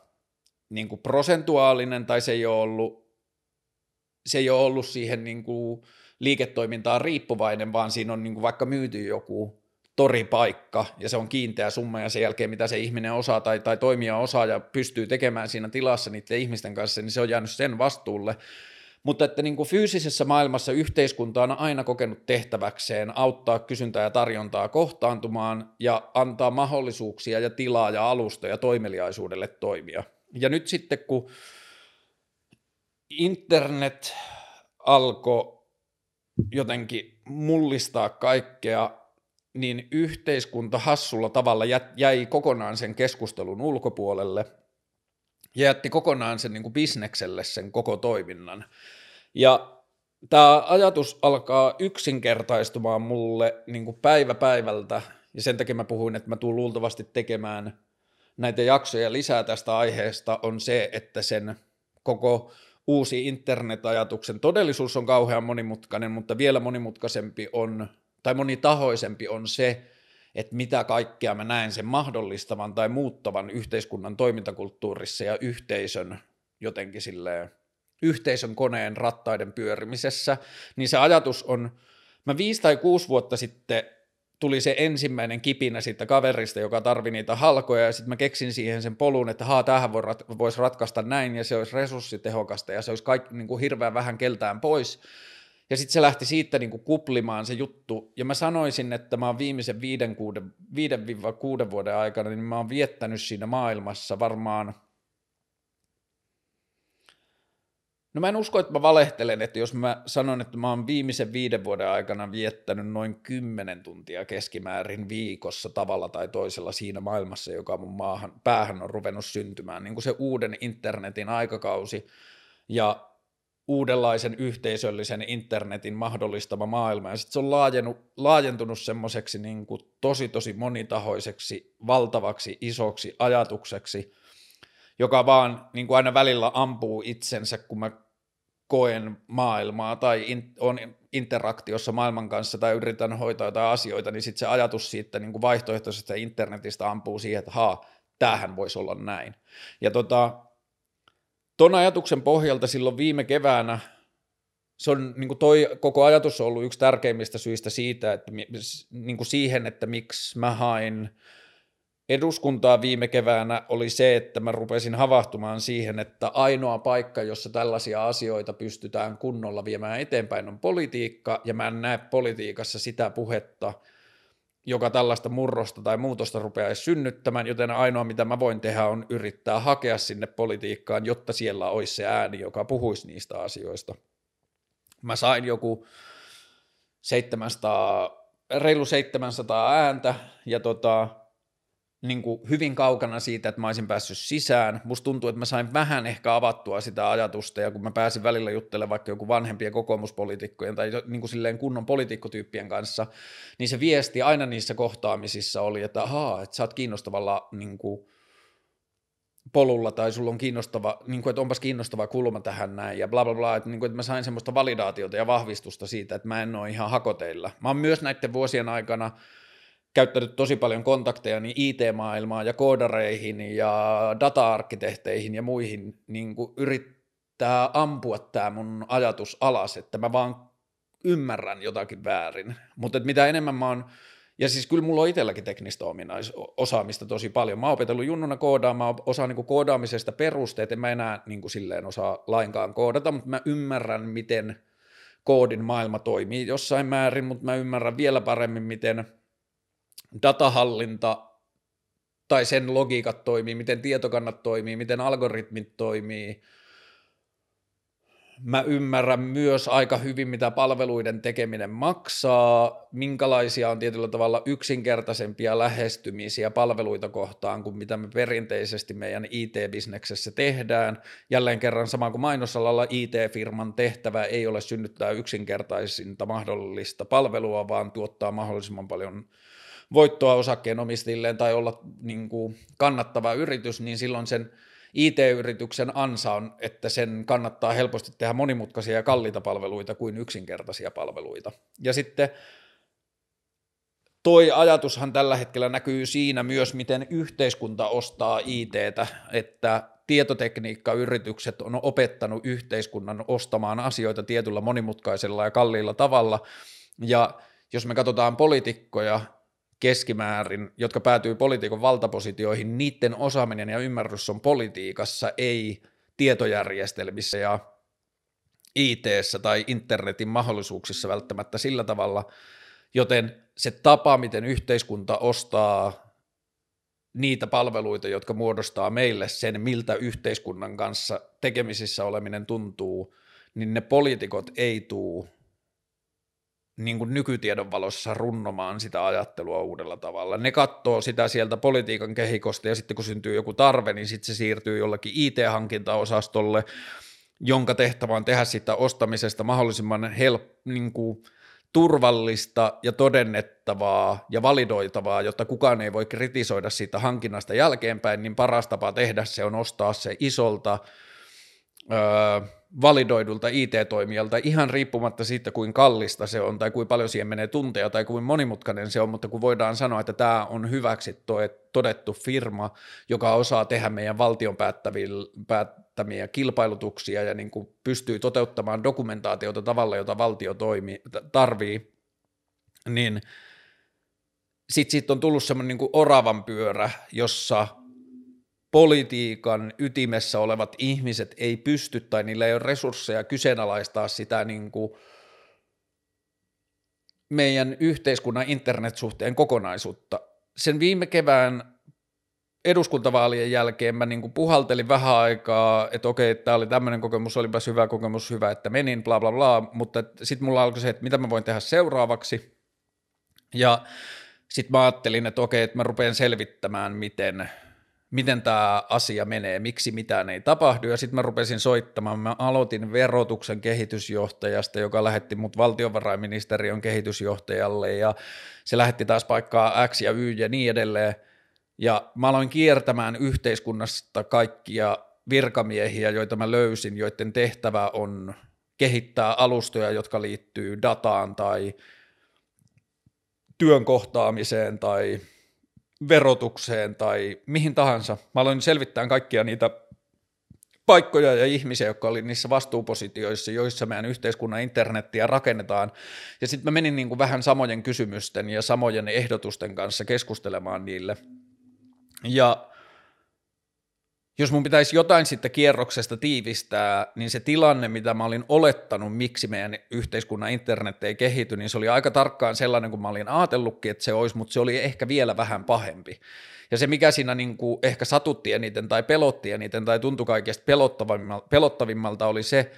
niin kuin prosentuaalinen tai se ei ole ollut, se ei ole ollut siihen niin kuin liiketoimintaan riippuvainen, vaan siinä on niin kuin vaikka myyty joku toripaikka ja se on kiinteä summa ja sen jälkeen mitä se ihminen osaa tai, tai toimija osaa ja pystyy tekemään siinä tilassa niiden ihmisten kanssa, niin se on jäänyt sen vastuulle. Mutta että niin kuin fyysisessä maailmassa yhteiskunta on aina kokenut tehtäväkseen auttaa kysyntää ja tarjontaa kohtaantumaan ja antaa mahdollisuuksia ja tilaa ja alustoja toimeliaisuudelle toimia. Ja nyt sitten kun internet alkoi jotenkin mullistaa kaikkea niin yhteiskunta hassulla tavalla jäi kokonaan sen keskustelun ulkopuolelle ja jätti kokonaan sen niin kuin bisnekselle sen koko toiminnan. Ja tämä ajatus alkaa yksinkertaistumaan mulle niin kuin päivä päivältä, ja sen takia mä puhuin, että mä tulen luultavasti tekemään näitä jaksoja lisää tästä aiheesta, on se, että sen koko uusi internetajatuksen todellisuus on kauhean monimutkainen, mutta vielä monimutkaisempi on tai monitahoisempi on se, että mitä kaikkea mä näen sen mahdollistavan tai muuttavan yhteiskunnan toimintakulttuurissa ja yhteisön jotenkin silleen, yhteisön koneen rattaiden pyörimisessä, niin se ajatus on, mä viisi tai kuusi vuotta sitten tuli se ensimmäinen kipinä siitä kaverista, joka tarvi niitä halkoja, ja sitten mä keksin siihen sen polun, että haa, tähän voisi ratkaista näin, ja se olisi resurssitehokasta, ja se olisi kaikki niin kuin hirveän vähän keltään pois, ja sitten se lähti siitä niin kuin kuplimaan se juttu, ja mä sanoisin, että mä oon viimeisen viiden, kuuden, viiden kuuden vuoden aikana, niin mä oon viettänyt siinä maailmassa varmaan, No mä en usko, että mä valehtelen, että jos mä sanon, että mä oon viimeisen viiden vuoden aikana viettänyt noin kymmenen tuntia keskimäärin viikossa tavalla tai toisella siinä maailmassa, joka mun maahan, päähän on ruvennut syntymään, niin kuin se uuden internetin aikakausi ja uudenlaisen yhteisöllisen internetin mahdollistama maailma, ja sitten se on laajenut, laajentunut semmoiseksi niin kuin tosi tosi monitahoiseksi, valtavaksi, isoksi ajatukseksi, joka vaan niin kuin aina välillä ampuu itsensä, kun mä koen maailmaa tai in, on interaktiossa maailman kanssa tai yritän hoitaa jotain asioita, niin sitten se ajatus siitä niin kuin vaihtoehtoisesta internetistä ampuu siihen, että haa, tämähän voisi olla näin. Ja tota, ton ajatuksen pohjalta silloin viime keväänä, se on niin kuin toi koko ajatus on ollut yksi tärkeimmistä syistä siitä, että niin kuin siihen, että miksi mä hain eduskuntaa viime keväänä oli se, että mä rupesin havahtumaan siihen, että ainoa paikka, jossa tällaisia asioita pystytään kunnolla viemään eteenpäin on politiikka, ja mä en näe politiikassa sitä puhetta, joka tällaista murrosta tai muutosta rupeaisi synnyttämään, joten ainoa mitä mä voin tehdä on yrittää hakea sinne politiikkaan, jotta siellä olisi se ääni, joka puhuisi niistä asioista. Mä sain joku 700, reilu 700 ääntä, ja tota, niin kuin hyvin kaukana siitä, että mä olisin päässyt sisään. Musta tuntuu, että mä sain vähän ehkä avattua sitä ajatusta, ja kun mä pääsin välillä juttelemaan vaikka joku vanhempien kokoomuspoliitikkojen tai niin kuin silleen kunnon poliitikkotyyppien kanssa, niin se viesti aina niissä kohtaamisissa oli, että ahaa, että sä oot kiinnostavalla niin kuin, polulla tai sulla on kiinnostava, niin kuin, että onpas kiinnostava kulma tähän näin ja bla bla bla, että, niin kuin, että mä sain semmoista validaatiota ja vahvistusta siitä, että mä en ole ihan hakoteilla. Mä oon myös näiden vuosien aikana käyttänyt tosi paljon kontakteja niin IT-maailmaan ja koodareihin ja data-arkkitehteihin ja muihin niin kuin yrittää ampua tämä mun ajatus alas, että mä vaan ymmärrän jotakin väärin. Mutta mitä enemmän mä oon, ja siis kyllä mulla on itselläkin teknistä osaamista tosi paljon. Mä oon opetellut junnuna koodaamaan, mä osaan niin koodaamisesta perusteet, en mä enää niin kuin silleen osaa lainkaan koodata, mutta mä ymmärrän, miten koodin maailma toimii jossain määrin, mutta mä ymmärrän vielä paremmin, miten – datahallinta tai sen logiikat toimii, miten tietokannat toimii, miten algoritmit toimii. Mä ymmärrän myös aika hyvin, mitä palveluiden tekeminen maksaa, minkälaisia on tietyllä tavalla yksinkertaisempia lähestymisiä palveluita kohtaan kuin mitä me perinteisesti meidän IT-bisneksessä tehdään. Jälleen kerran sama kuin mainosalalla IT-firman tehtävä ei ole synnyttää yksinkertaisinta mahdollista palvelua, vaan tuottaa mahdollisimman paljon – voittoa osakkeenomistajilleen tai olla niin kuin kannattava yritys, niin silloin sen IT-yrityksen ansa on, että sen kannattaa helposti tehdä monimutkaisia ja kalliita palveluita kuin yksinkertaisia palveluita. Ja sitten toi ajatushan tällä hetkellä näkyy siinä myös, miten yhteiskunta ostaa ITtä, että tietotekniikkayritykset on opettanut yhteiskunnan ostamaan asioita tietyllä monimutkaisella ja kalliilla tavalla, ja jos me katsotaan poliitikkoja, keskimäärin, jotka päätyy poliitikon valtapositioihin, niiden osaaminen ja ymmärrys on politiikassa, ei tietojärjestelmissä ja it tai internetin mahdollisuuksissa välttämättä sillä tavalla, joten se tapa, miten yhteiskunta ostaa niitä palveluita, jotka muodostaa meille sen, miltä yhteiskunnan kanssa tekemisissä oleminen tuntuu, niin ne poliitikot ei tuu niin kuin nykytiedon valossa runnomaan sitä ajattelua uudella tavalla. Ne katsoo sitä sieltä politiikan kehikosta ja sitten kun syntyy joku tarve, niin sitten se siirtyy jollakin IT-hankintaosastolle, jonka tehtävä on tehdä sitä ostamisesta mahdollisimman help, niin kuin turvallista ja todennettavaa ja validoitavaa, jotta kukaan ei voi kritisoida siitä hankinnasta jälkeenpäin, niin paras tapa tehdä se on ostaa se isolta öö, validoidulta IT-toimijalta ihan riippumatta siitä, kuin kallista se on tai kuinka paljon siihen menee tunteja tai kuin monimutkainen se on, mutta kun voidaan sanoa, että tämä on hyväksi todettu firma, joka osaa tehdä meidän valtion päättämiä kilpailutuksia ja niin kuin pystyy toteuttamaan dokumentaatiota tavalla, jota valtio toimii, tarvii, niin sitten siitä on tullut semmoinen niin oravan pyörä, jossa politiikan ytimessä olevat ihmiset ei pysty tai niillä ei ole resursseja kyseenalaistaa sitä niin kuin meidän yhteiskunnan internetsuhteen kokonaisuutta. Sen viime kevään eduskuntavaalien jälkeen mä niin kuin puhaltelin vähän aikaa, että okei, tämä oli tämmöinen kokemus, olipas hyvä kokemus, hyvä, että menin, bla bla bla, mutta sitten mulla alkoi se, että mitä mä voin tehdä seuraavaksi. Ja sitten mä ajattelin, että okei, että mä rupean selvittämään, miten, miten tämä asia menee, miksi mitään ei tapahdu, ja sitten mä rupesin soittamaan, mä aloitin verotuksen kehitysjohtajasta, joka lähetti mut valtiovarainministeriön kehitysjohtajalle, ja se lähetti taas paikkaa X ja Y ja niin edelleen, ja mä aloin kiertämään yhteiskunnasta kaikkia virkamiehiä, joita mä löysin, joiden tehtävä on kehittää alustoja, jotka liittyy dataan tai työn kohtaamiseen tai verotukseen tai mihin tahansa. Mä aloin selvittää kaikkia niitä paikkoja ja ihmisiä, jotka oli niissä vastuupositioissa, joissa meidän yhteiskunnan internettiä rakennetaan. Ja sitten mä menin niin kuin vähän samojen kysymysten ja samojen ehdotusten kanssa keskustelemaan niille – ja jos mun pitäisi jotain sitten kierroksesta tiivistää, niin se tilanne, mitä mä olin olettanut, miksi meidän yhteiskunnan internet ei kehity, niin se oli aika tarkkaan sellainen, kuin mä olin ajatellutkin, että se olisi, mutta se oli ehkä vielä vähän pahempi. Ja se, mikä siinä niin kuin ehkä satutti eniten tai pelotti eniten tai tuntui kaikesta pelottavimmalta, pelottavimmalta oli se,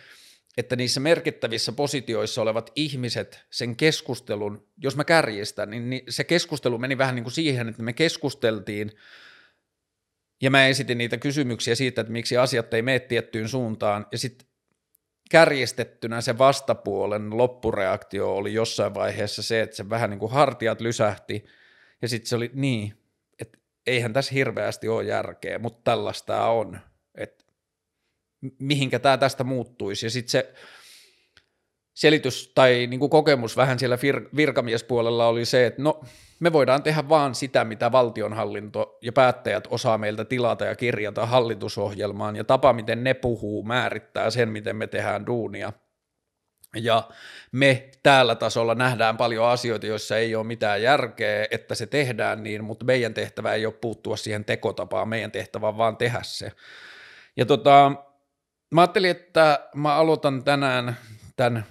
että niissä merkittävissä positioissa olevat ihmiset sen keskustelun, jos mä kärjistän, niin se keskustelu meni vähän niin kuin siihen, että me keskusteltiin – ja mä esitin niitä kysymyksiä siitä, että miksi asiat ei mene tiettyyn suuntaan, ja sitten kärjistettynä se vastapuolen loppureaktio oli jossain vaiheessa se, että se vähän niin kuin hartiat lysähti, ja sitten se oli niin, että eihän tässä hirveästi ole järkeä, mutta tällaista on, että mihinkä tämä tästä muuttuisi, ja sitten se selitys tai niin kuin kokemus vähän siellä vir- virkamiespuolella oli se, että no me voidaan tehdä vaan sitä, mitä valtionhallinto ja päättäjät osaa meiltä tilata ja kirjata hallitusohjelmaan, ja tapa, miten ne puhuu, määrittää sen, miten me tehdään duunia. Ja me täällä tasolla nähdään paljon asioita, joissa ei ole mitään järkeä, että se tehdään niin, mutta meidän tehtävä ei ole puuttua siihen tekotapaan, meidän tehtävä on vaan tehdä se. Ja tota, mä ajattelin, että mä aloitan tänään tämän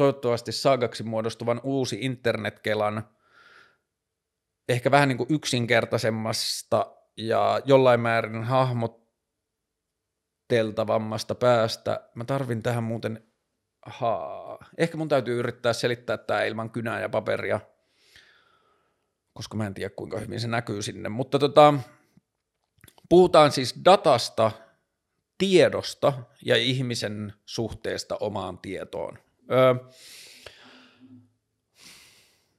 toivottavasti saagaksi muodostuvan uusi internetkelan ehkä vähän niin kuin yksinkertaisemmasta ja jollain määrin hahmotteltavammasta päästä. Mä tarvin tähän muuten, haa, ehkä mun täytyy yrittää selittää tämä ilman kynää ja paperia, koska mä en tiedä kuinka hyvin se näkyy sinne, mutta tota, puhutaan siis datasta, tiedosta ja ihmisen suhteesta omaan tietoon. Öö,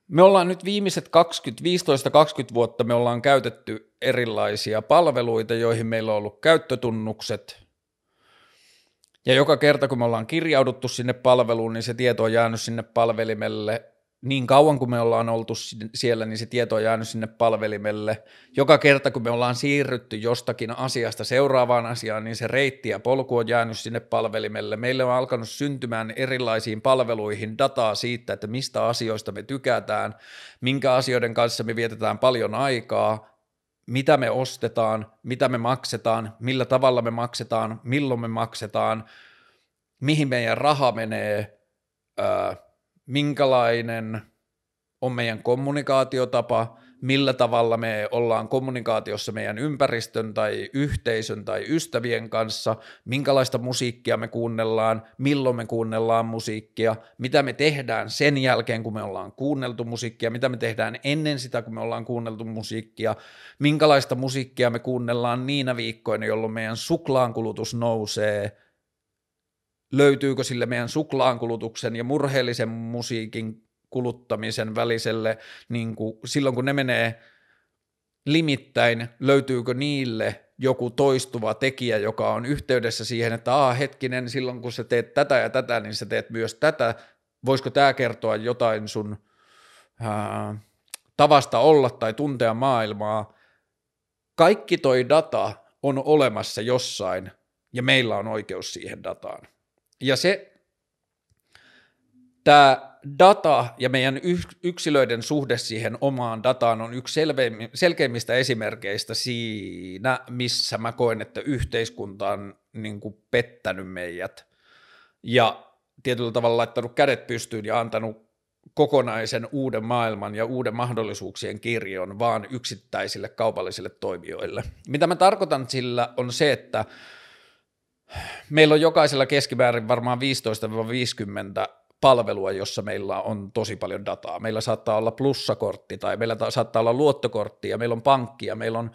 me ollaan nyt viimeiset 20, 15-20 vuotta me ollaan käytetty erilaisia palveluita, joihin meillä on ollut käyttötunnukset. Ja joka kerta, kun me ollaan kirjauduttu sinne palveluun, niin se tieto on jäänyt sinne palvelimelle niin kauan kuin me ollaan oltu siellä, niin se tieto on jäänyt sinne palvelimelle. Joka kerta, kun me ollaan siirrytty jostakin asiasta seuraavaan asiaan, niin se reitti ja polku on jäänyt sinne palvelimelle. Meille on alkanut syntymään erilaisiin palveluihin dataa siitä, että mistä asioista me tykätään, minkä asioiden kanssa me vietetään paljon aikaa, mitä me ostetaan, mitä me maksetaan, millä tavalla me maksetaan, milloin me maksetaan, mihin meidän raha menee, öö, minkälainen on meidän kommunikaatiotapa, millä tavalla me ollaan kommunikaatiossa meidän ympäristön tai yhteisön tai ystävien kanssa, minkälaista musiikkia me kuunnellaan, milloin me kuunnellaan musiikkia, mitä me tehdään sen jälkeen, kun me ollaan kuunneltu musiikkia, mitä me tehdään ennen sitä, kun me ollaan kuunneltu musiikkia, minkälaista musiikkia me kuunnellaan niinä viikkoina, jolloin meidän suklaankulutus nousee – löytyykö sille meidän suklaankulutuksen ja murheellisen musiikin kuluttamisen väliselle, niin kuin silloin kun ne menee limittäin, löytyykö niille joku toistuva tekijä, joka on yhteydessä siihen, että aa hetkinen, silloin kun sä teet tätä ja tätä, niin sä teet myös tätä, voisiko tämä kertoa jotain sun ää, tavasta olla tai tuntea maailmaa. Kaikki toi data on olemassa jossain ja meillä on oikeus siihen dataan. Ja se, tämä data ja meidän yksilöiden suhde siihen omaan dataan on yksi selkeimmistä esimerkkeistä siinä, missä mä koen, että yhteiskunta on niin kuin pettänyt meidät ja tietyllä tavalla laittanut kädet pystyyn ja antanut kokonaisen uuden maailman ja uuden mahdollisuuksien kirjon vaan yksittäisille kaupallisille toimijoille. Mitä mä tarkoitan sillä on se, että meillä on jokaisella keskimäärin varmaan 15-50 palvelua, jossa meillä on tosi paljon dataa. Meillä saattaa olla plussakortti tai meillä saattaa olla luottokortti ja meillä on pankki ja meillä on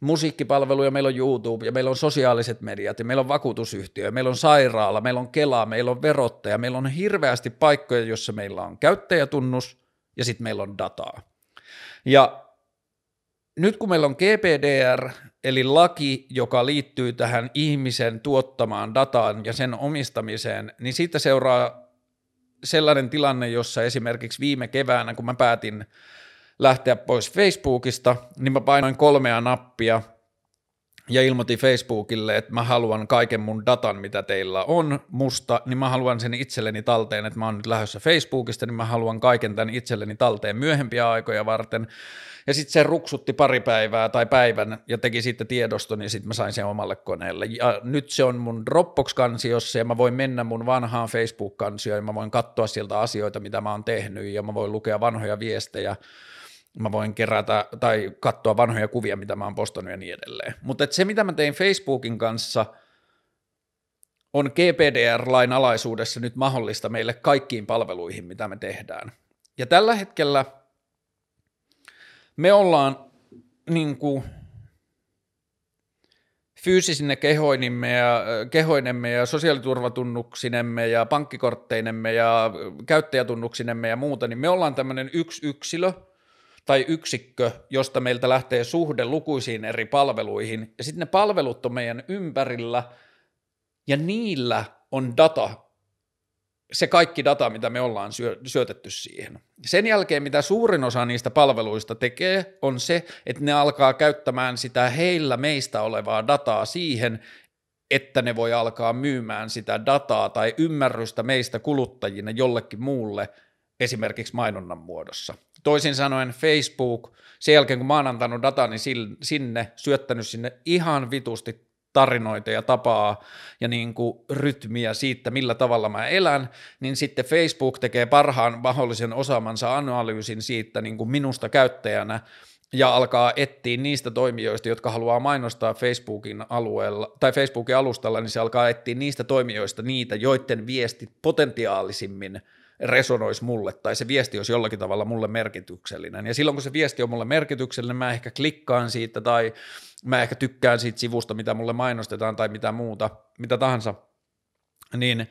musiikkipalveluja, meillä on YouTube ja meillä on sosiaaliset mediat ja meillä on vakuutusyhtiö, meillä on sairaala, meillä on Kela, meillä on verottaja, meillä on hirveästi paikkoja, jossa meillä on käyttäjätunnus ja sitten meillä on dataa. Ja nyt kun meillä on GPDR, eli laki, joka liittyy tähän ihmisen tuottamaan dataan ja sen omistamiseen, niin siitä seuraa sellainen tilanne, jossa esimerkiksi viime keväänä, kun mä päätin lähteä pois Facebookista, niin mä painoin kolmea nappia ja ilmoitin Facebookille, että mä haluan kaiken mun datan, mitä teillä on musta, niin mä haluan sen itselleni talteen, että mä oon nyt lähdössä Facebookista, niin mä haluan kaiken tämän itselleni talteen myöhempiä aikoja varten. Ja sitten se ruksutti pari päivää tai päivän ja teki sitten tiedoston ja sitten mä sain sen omalle koneelle. Ja nyt se on mun Dropbox-kansiossa ja mä voin mennä mun vanhaan Facebook-kansioon ja mä voin katsoa sieltä asioita, mitä mä oon tehnyt ja mä voin lukea vanhoja viestejä mä voin kerätä tai katsoa vanhoja kuvia, mitä mä oon postannut ja niin edelleen. Mutta se, mitä mä tein Facebookin kanssa, on GPDR-lain alaisuudessa nyt mahdollista meille kaikkiin palveluihin, mitä me tehdään. Ja tällä hetkellä me ollaan niin kuin, fyysisine kehoinimme ja, kehoinemme ja sosiaaliturvatunnuksinemme ja pankkikortteinemme ja käyttäjätunnuksinemme ja muuta, niin me ollaan tämmöinen yksi yksilö – tai yksikkö, josta meiltä lähtee suhde lukuisiin eri palveluihin, ja sitten ne palvelut on meidän ympärillä, ja niillä on data, se kaikki data, mitä me ollaan syö, syötetty siihen. Sen jälkeen, mitä suurin osa niistä palveluista tekee, on se, että ne alkaa käyttämään sitä heillä meistä olevaa dataa siihen, että ne voi alkaa myymään sitä dataa tai ymmärrystä meistä kuluttajina jollekin muulle – esimerkiksi mainonnan muodossa. Toisin sanoen Facebook, sen jälkeen kun mä oon antanut datani sinne, syöttänyt sinne ihan vitusti tarinoita ja tapaa ja niin kuin rytmiä siitä, millä tavalla mä elän, niin sitten Facebook tekee parhaan mahdollisen osaamansa analyysin siitä niin kuin minusta käyttäjänä ja alkaa etsiä niistä toimijoista, jotka haluaa mainostaa Facebookin alueella tai Facebookin alustalla, niin se alkaa etsiä niistä toimijoista niitä, joiden viestit potentiaalisimmin – resonoisi mulle tai se viesti olisi jollakin tavalla mulle merkityksellinen. Ja silloin kun se viesti on mulle merkityksellinen, mä ehkä klikkaan siitä tai mä ehkä tykkään siitä sivusta, mitä mulle mainostetaan tai mitä muuta, mitä tahansa, niin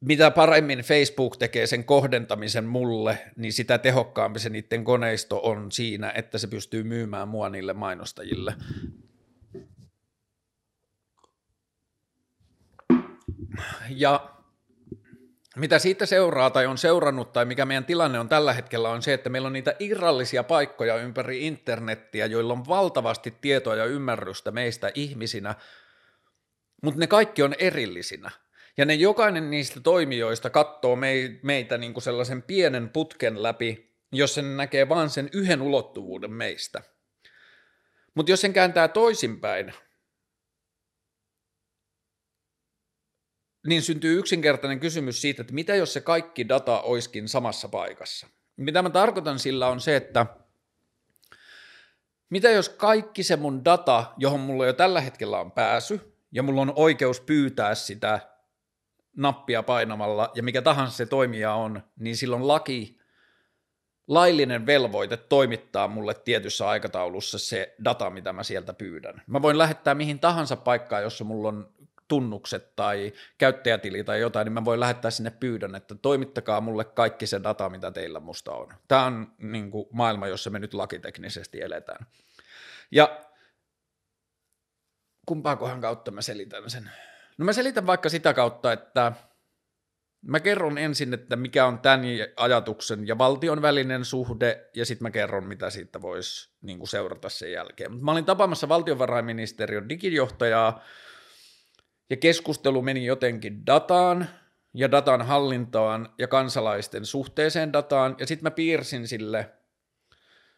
mitä paremmin Facebook tekee sen kohdentamisen mulle, niin sitä tehokkaampi se niiden koneisto on siinä, että se pystyy myymään mua niille mainostajille. Ja mitä siitä seuraa tai on seurannut tai mikä meidän tilanne on tällä hetkellä on se, että meillä on niitä irrallisia paikkoja ympäri internettiä, joilla on valtavasti tietoa ja ymmärrystä meistä ihmisinä, mutta ne kaikki on erillisinä. Ja ne jokainen niistä toimijoista katsoo meitä niin kuin sellaisen pienen putken läpi, jos sen näkee vain sen yhden ulottuvuuden meistä. Mutta jos sen kääntää toisinpäin, niin syntyy yksinkertainen kysymys siitä, että mitä jos se kaikki data olisikin samassa paikassa. Mitä mä tarkoitan sillä on se, että mitä jos kaikki se mun data, johon mulla jo tällä hetkellä on pääsy, ja mulla on oikeus pyytää sitä nappia painamalla, ja mikä tahansa se toimija on, niin silloin laki, laillinen velvoite toimittaa mulle tietyssä aikataulussa se data, mitä mä sieltä pyydän. Mä voin lähettää mihin tahansa paikkaan, jossa mulla on tunnukset tai käyttäjätili tai jotain, niin mä voin lähettää sinne pyydön, että toimittakaa mulle kaikki se data, mitä teillä musta on. Tämä on niin kuin maailma, jossa me nyt lakiteknisesti eletään. Ja kumpaakohan kautta mä selitän sen? No mä selitän vaikka sitä kautta, että mä kerron ensin, että mikä on tämän ajatuksen ja valtion välinen suhde, ja sitten mä kerron, mitä siitä voisi niin seurata sen jälkeen. Mä olin tapaamassa valtiovarainministeriön digijohtajaa, ja keskustelu meni jotenkin dataan ja datan hallintaan ja kansalaisten suhteeseen dataan, ja sitten mä piirsin sille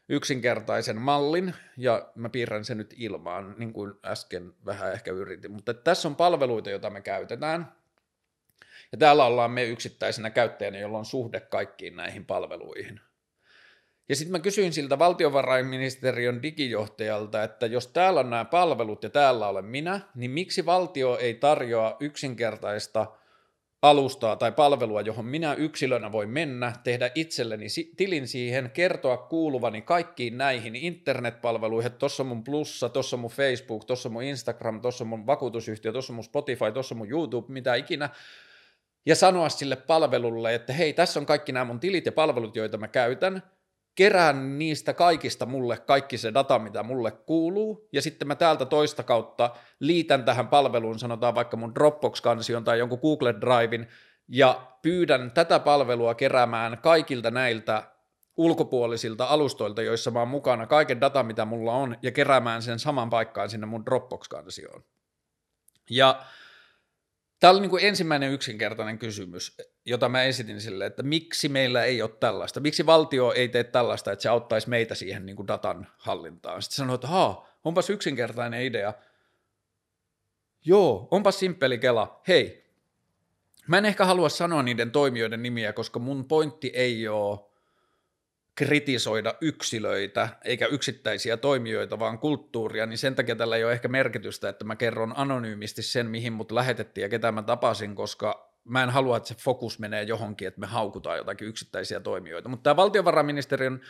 yksinkertaisen mallin, ja mä piirrän sen nyt ilmaan, niin kuin äsken vähän ehkä yritin, mutta tässä on palveluita, joita me käytetään, Ja täällä ollaan me yksittäisenä käyttäjänä, jolla on suhde kaikkiin näihin palveluihin. Ja sitten mä kysyin siltä valtiovarainministeriön digijohtajalta, että jos täällä on nämä palvelut ja täällä olen minä, niin miksi valtio ei tarjoa yksinkertaista alustaa tai palvelua, johon minä yksilönä voin mennä, tehdä itselleni tilin siihen, kertoa kuuluvani kaikkiin näihin internetpalveluihin, että tuossa on mun plussa, tuossa on mun Facebook, tuossa on mun Instagram, tuossa on mun vakuutusyhtiö, tuossa on mun Spotify, tuossa on mun YouTube, mitä ikinä, ja sanoa sille palvelulle, että hei, tässä on kaikki nämä mun tilit ja palvelut, joita mä käytän, kerään niistä kaikista mulle kaikki se data, mitä mulle kuuluu, ja sitten mä täältä toista kautta liitän tähän palveluun, sanotaan vaikka mun Dropbox-kansion tai jonkun Google Drivein, ja pyydän tätä palvelua keräämään kaikilta näiltä ulkopuolisilta alustoilta, joissa mä oon mukana kaiken data, mitä mulla on, ja keräämään sen saman paikkaan sinne mun Dropbox-kansioon. Ja Tämä oli niin kuin ensimmäinen yksinkertainen kysymys, jota mä esitin sille, että miksi meillä ei ole tällaista, miksi valtio ei tee tällaista, että se auttaisi meitä siihen niin kuin datan hallintaan. Sitten sanoin, että haa, onpas yksinkertainen idea. Joo, onpas simppeli kela. Hei, mä en ehkä halua sanoa niiden toimijoiden nimiä, koska mun pointti ei ole kritisoida yksilöitä eikä yksittäisiä toimijoita, vaan kulttuuria, niin sen takia tällä ei ole ehkä merkitystä, että mä kerron anonyymisti sen, mihin mut lähetettiin ja ketä mä tapasin, koska mä en halua, että se fokus menee johonkin, että me haukutaan jotakin yksittäisiä toimijoita. Mutta tämä valtiovarainministeriön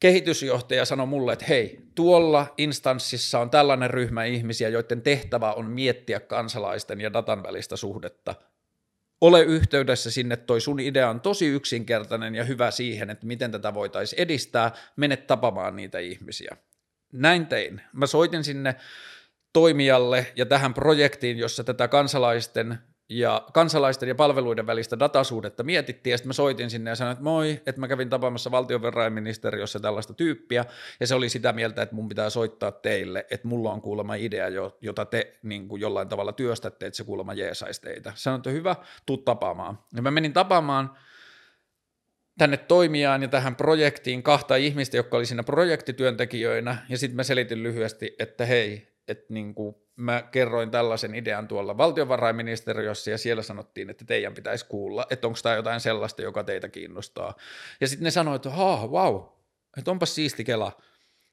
kehitysjohtaja sanoi mulle, että hei, tuolla instanssissa on tällainen ryhmä ihmisiä, joiden tehtävä on miettiä kansalaisten ja datan välistä suhdetta – ole yhteydessä sinne, toi sun idea on tosi yksinkertainen ja hyvä siihen, että miten tätä voitaisiin edistää, mene tapamaan niitä ihmisiä. Näin tein. Mä soitin sinne toimijalle ja tähän projektiin, jossa tätä kansalaisten ja kansalaisten ja palveluiden välistä datasuudetta mietittiin, ja sitten mä soitin sinne ja sanoin, että moi, että mä kävin tapaamassa valtiovarainministeriössä tällaista tyyppiä, ja se oli sitä mieltä, että mun pitää soittaa teille, että mulla on kuulemma idea, jota te niin kuin jollain tavalla työstätte, että se kuulemma jeesaisi teitä. Sanoin, että hyvä, tuu tapaamaan. Ja mä menin tapaamaan tänne toimijaan ja tähän projektiin kahta ihmistä, jotka oli siinä projektityöntekijöinä, ja sitten mä selitin lyhyesti, että hei, että niin kuin mä kerroin tällaisen idean tuolla valtiovarainministeriössä ja siellä sanottiin, että teidän pitäisi kuulla, että onko tämä jotain sellaista, joka teitä kiinnostaa. Ja sitten ne sanoivat, että haa, wow, että onpas siisti kela,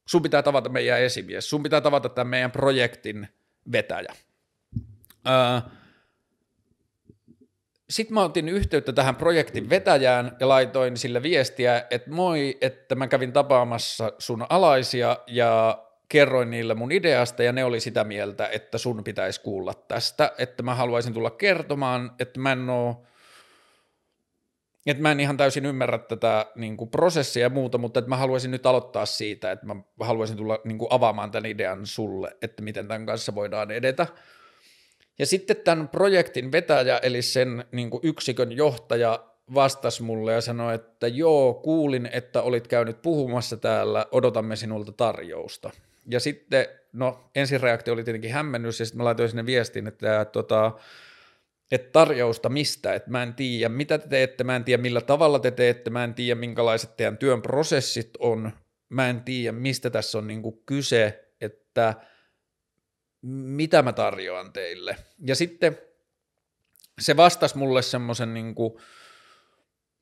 sun pitää tavata meidän esimies, sun pitää tavata tämän meidän projektin vetäjä. Öö, sitten mä otin yhteyttä tähän projektin vetäjään ja laitoin sille viestiä, että moi, että mä kävin tapaamassa sun alaisia ja kerroin niille mun ideasta ja ne oli sitä mieltä, että sun pitäisi kuulla tästä, että mä haluaisin tulla kertomaan, että mä en oo, että mä en ihan täysin ymmärrä tätä niin kuin prosessia ja muuta, mutta että mä haluaisin nyt aloittaa siitä, että mä haluaisin tulla niin kuin avaamaan tämän idean sulle, että miten tämän kanssa voidaan edetä. Ja sitten tämän projektin vetäjä, eli sen niin kuin yksikön johtaja, vastasi mulle ja sanoi, että joo, kuulin, että olit käynyt puhumassa täällä, odotamme sinulta tarjousta. Ja sitten, no ensireaktio oli tietenkin hämmennys, ja sitten mä laitoin sinne viestin, että, tota, että tarjousta mistä, että mä en tiedä mitä te teette, mä en tiedä millä tavalla te teette, mä en tiedä minkälaiset teidän työn prosessit on, mä en tiedä mistä tässä on niinku kyse, että mitä mä tarjoan teille. Ja sitten se vastasi mulle semmoisen niinku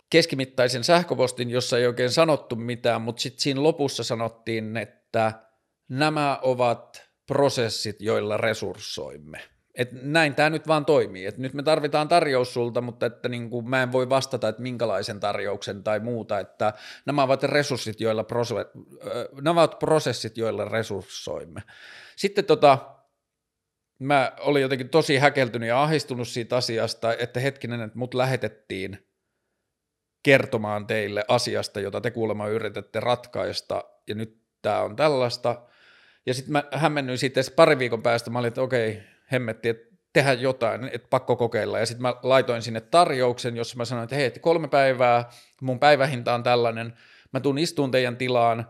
keskimittaisen sähköpostin, jossa ei oikein sanottu mitään, mutta sitten siinä lopussa sanottiin, että – nämä ovat prosessit, joilla resurssoimme. Et näin tämä nyt vaan toimii. Et nyt me tarvitaan tarjous sulta, mutta että niin kuin mä en voi vastata, että minkälaisen tarjouksen tai muuta, että nämä ovat resurssit, joilla prose- nämä ovat prosessit, joilla resurssoimme. Sitten tota, mä olin jotenkin tosi häkeltynyt ja ahistunut siitä asiasta, että hetkinen, että mut lähetettiin kertomaan teille asiasta, jota te kuulemma yritätte ratkaista, ja nyt tämä on tällaista, ja sitten mä hämmennyin siitä pari viikon päästä, mä olin, että okei, hemmetti, että tehdä jotain, että pakko kokeilla. Ja sitten mä laitoin sinne tarjouksen, jossa mä sanoin, että hei, kolme päivää, mun päivähinta on tällainen, mä tuun istuun teidän tilaan,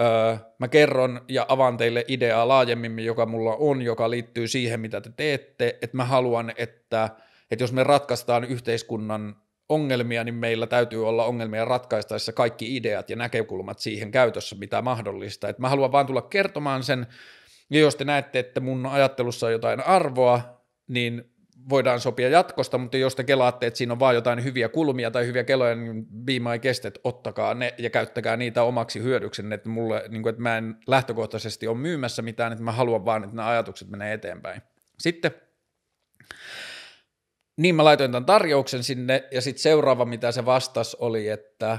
öö, mä kerron ja avaan teille ideaa laajemmin, joka mulla on, joka liittyy siihen, mitä te teette, että mä haluan, että, että jos me ratkaistaan yhteiskunnan ongelmia, niin meillä täytyy olla ongelmia ratkaistaessa kaikki ideat ja näkökulmat siihen käytössä, mitä mahdollista. Et mä haluan vaan tulla kertomaan sen, ja jos te näette, että mun ajattelussa on jotain arvoa, niin voidaan sopia jatkosta, mutta jos te kelaatte, että siinä on vain jotain hyviä kulmia tai hyviä keloja, niin be my guest, että ottakaa ne ja käyttäkää niitä omaksi hyödyksenne, että, mulle, niin kuin, että mä en lähtökohtaisesti ole myymässä mitään, että mä haluan vaan, että nämä ajatukset menee eteenpäin. Sitten niin mä laitoin tämän tarjouksen sinne ja sitten seuraava, mitä se vastasi, oli, että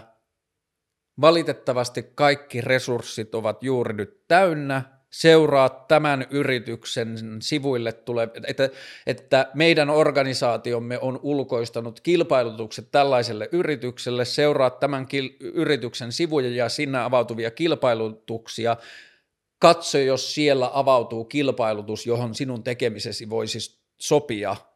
valitettavasti kaikki resurssit ovat juuri nyt täynnä, seuraa tämän yrityksen sivuille tulee, että, että meidän organisaatiomme on ulkoistanut kilpailutukset tällaiselle yritykselle, seuraa tämän kil, yrityksen sivuja ja sinne avautuvia kilpailutuksia, katso, jos siellä avautuu kilpailutus, johon sinun tekemisesi voisi sopia –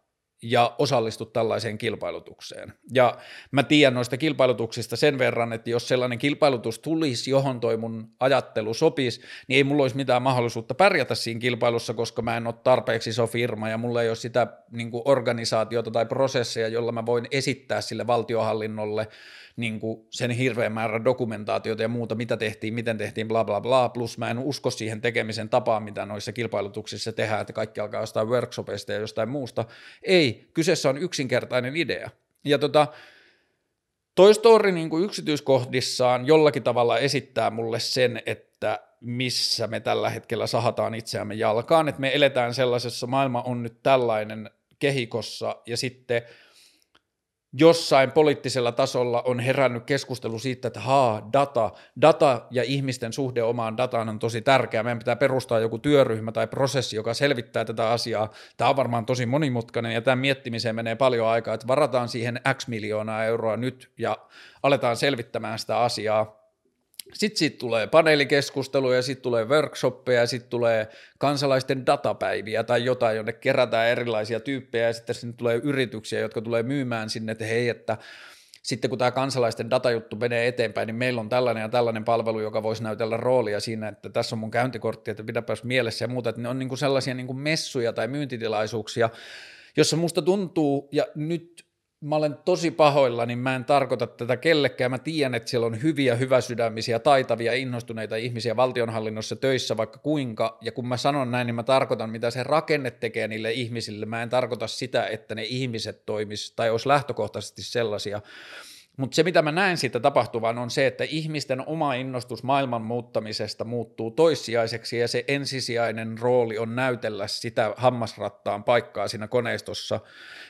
ja osallistu tällaiseen kilpailutukseen. Ja mä tiedän noista kilpailutuksista sen verran, että jos sellainen kilpailutus tulisi, johon toi mun ajattelu sopisi, niin ei mulla olisi mitään mahdollisuutta pärjätä siinä kilpailussa, koska mä en ole tarpeeksi iso firma ja mulla ei ole sitä niin organisaatiota tai prosesseja, jolla mä voin esittää sille valtiohallinnolle niin kuin sen hirveän määrän dokumentaatiota ja muuta, mitä tehtiin, miten tehtiin, bla bla bla, plus mä en usko siihen tekemisen tapaan, mitä noissa kilpailutuksissa tehdään, että kaikki alkaa jostain workshopeista ja jostain muusta. Ei, kyseessä on yksinkertainen idea. Ja tota, Toi story niin kuin yksityiskohdissaan jollakin tavalla esittää mulle sen, että missä me tällä hetkellä sahataan itseämme jalkaan, että me eletään sellaisessa, maailma on nyt tällainen kehikossa, ja sitten – jossain poliittisella tasolla on herännyt keskustelu siitä, että haa, data, data ja ihmisten suhde omaan dataan on tosi tärkeää. Meidän pitää perustaa joku työryhmä tai prosessi, joka selvittää tätä asiaa. Tämä on varmaan tosi monimutkainen ja tämän miettimiseen menee paljon aikaa, että varataan siihen X miljoonaa euroa nyt ja aletaan selvittämään sitä asiaa sitten siitä tulee paneelikeskusteluja, sitten tulee workshoppeja, ja sitten tulee kansalaisten datapäiviä tai jotain, jonne kerätään erilaisia tyyppejä ja sitten sinne tulee yrityksiä, jotka tulee myymään sinne, että hei, että sitten kun tämä kansalaisten datajuttu menee eteenpäin, niin meillä on tällainen ja tällainen palvelu, joka voisi näytellä roolia siinä, että tässä on mun käyntikortti, että pidäpäs mielessä ja muuta, että ne on niin kuin sellaisia niin kuin messuja tai myyntitilaisuuksia, jossa musta tuntuu, ja nyt mä olen tosi pahoilla, niin mä en tarkoita tätä kellekään. Mä tiedän, että siellä on hyviä, hyväsydämisiä, taitavia, innostuneita ihmisiä valtionhallinnossa töissä vaikka kuinka, ja kun mä sanon näin, niin mä tarkoitan, mitä se rakenne tekee niille ihmisille. Mä en tarkoita sitä, että ne ihmiset toimis tai olisi lähtökohtaisesti sellaisia, mutta se, mitä mä näen siitä tapahtuvan, on se, että ihmisten oma innostus maailman muuttamisesta muuttuu toissijaiseksi ja se ensisijainen rooli on näytellä sitä hammasrattaan paikkaa siinä koneistossa,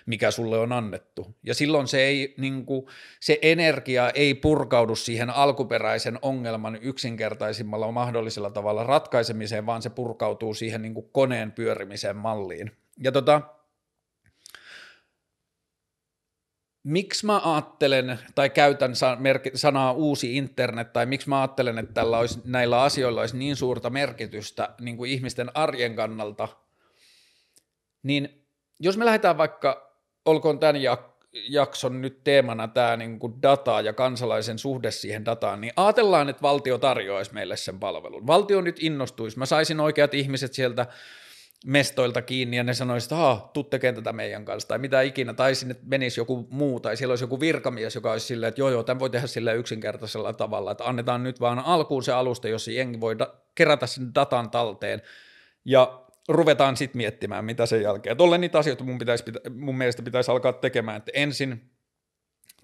mikä sulle on annettu. Ja silloin se, ei, niin kuin, se energia ei purkaudu siihen alkuperäisen ongelman yksinkertaisimmalla mahdollisella tavalla ratkaisemiseen, vaan se purkautuu siihen niin kuin koneen pyörimisen malliin. Ja tota, miksi mä ajattelen tai käytän sanaa uusi internet tai miksi mä ajattelen, että tällä olisi, näillä asioilla olisi niin suurta merkitystä niin kuin ihmisten arjen kannalta, niin jos me lähdetään vaikka, olkoon tämän jakson nyt teemana tämä niin kuin data ja kansalaisen suhde siihen dataan, niin ajatellaan, että valtio tarjoaisi meille sen palvelun. Valtio nyt innostuisi, mä saisin oikeat ihmiset sieltä mestoilta kiinni ja ne sanoisivat, että haa, tuu tekemään tätä meidän kanssa tai mitä ikinä, tai sinne menisi joku muu tai siellä olisi joku virkamies, joka olisi silleen, että joo joo, tämän voi tehdä sillä yksinkertaisella tavalla, että annetaan nyt vaan alkuun se alusta, jossa jengi voi da- kerätä sen datan talteen ja ruvetaan sitten miettimään, mitä sen jälkeen. Tolle niitä asioita mun, pitäisi, mun mielestä pitäisi alkaa tekemään, että ensin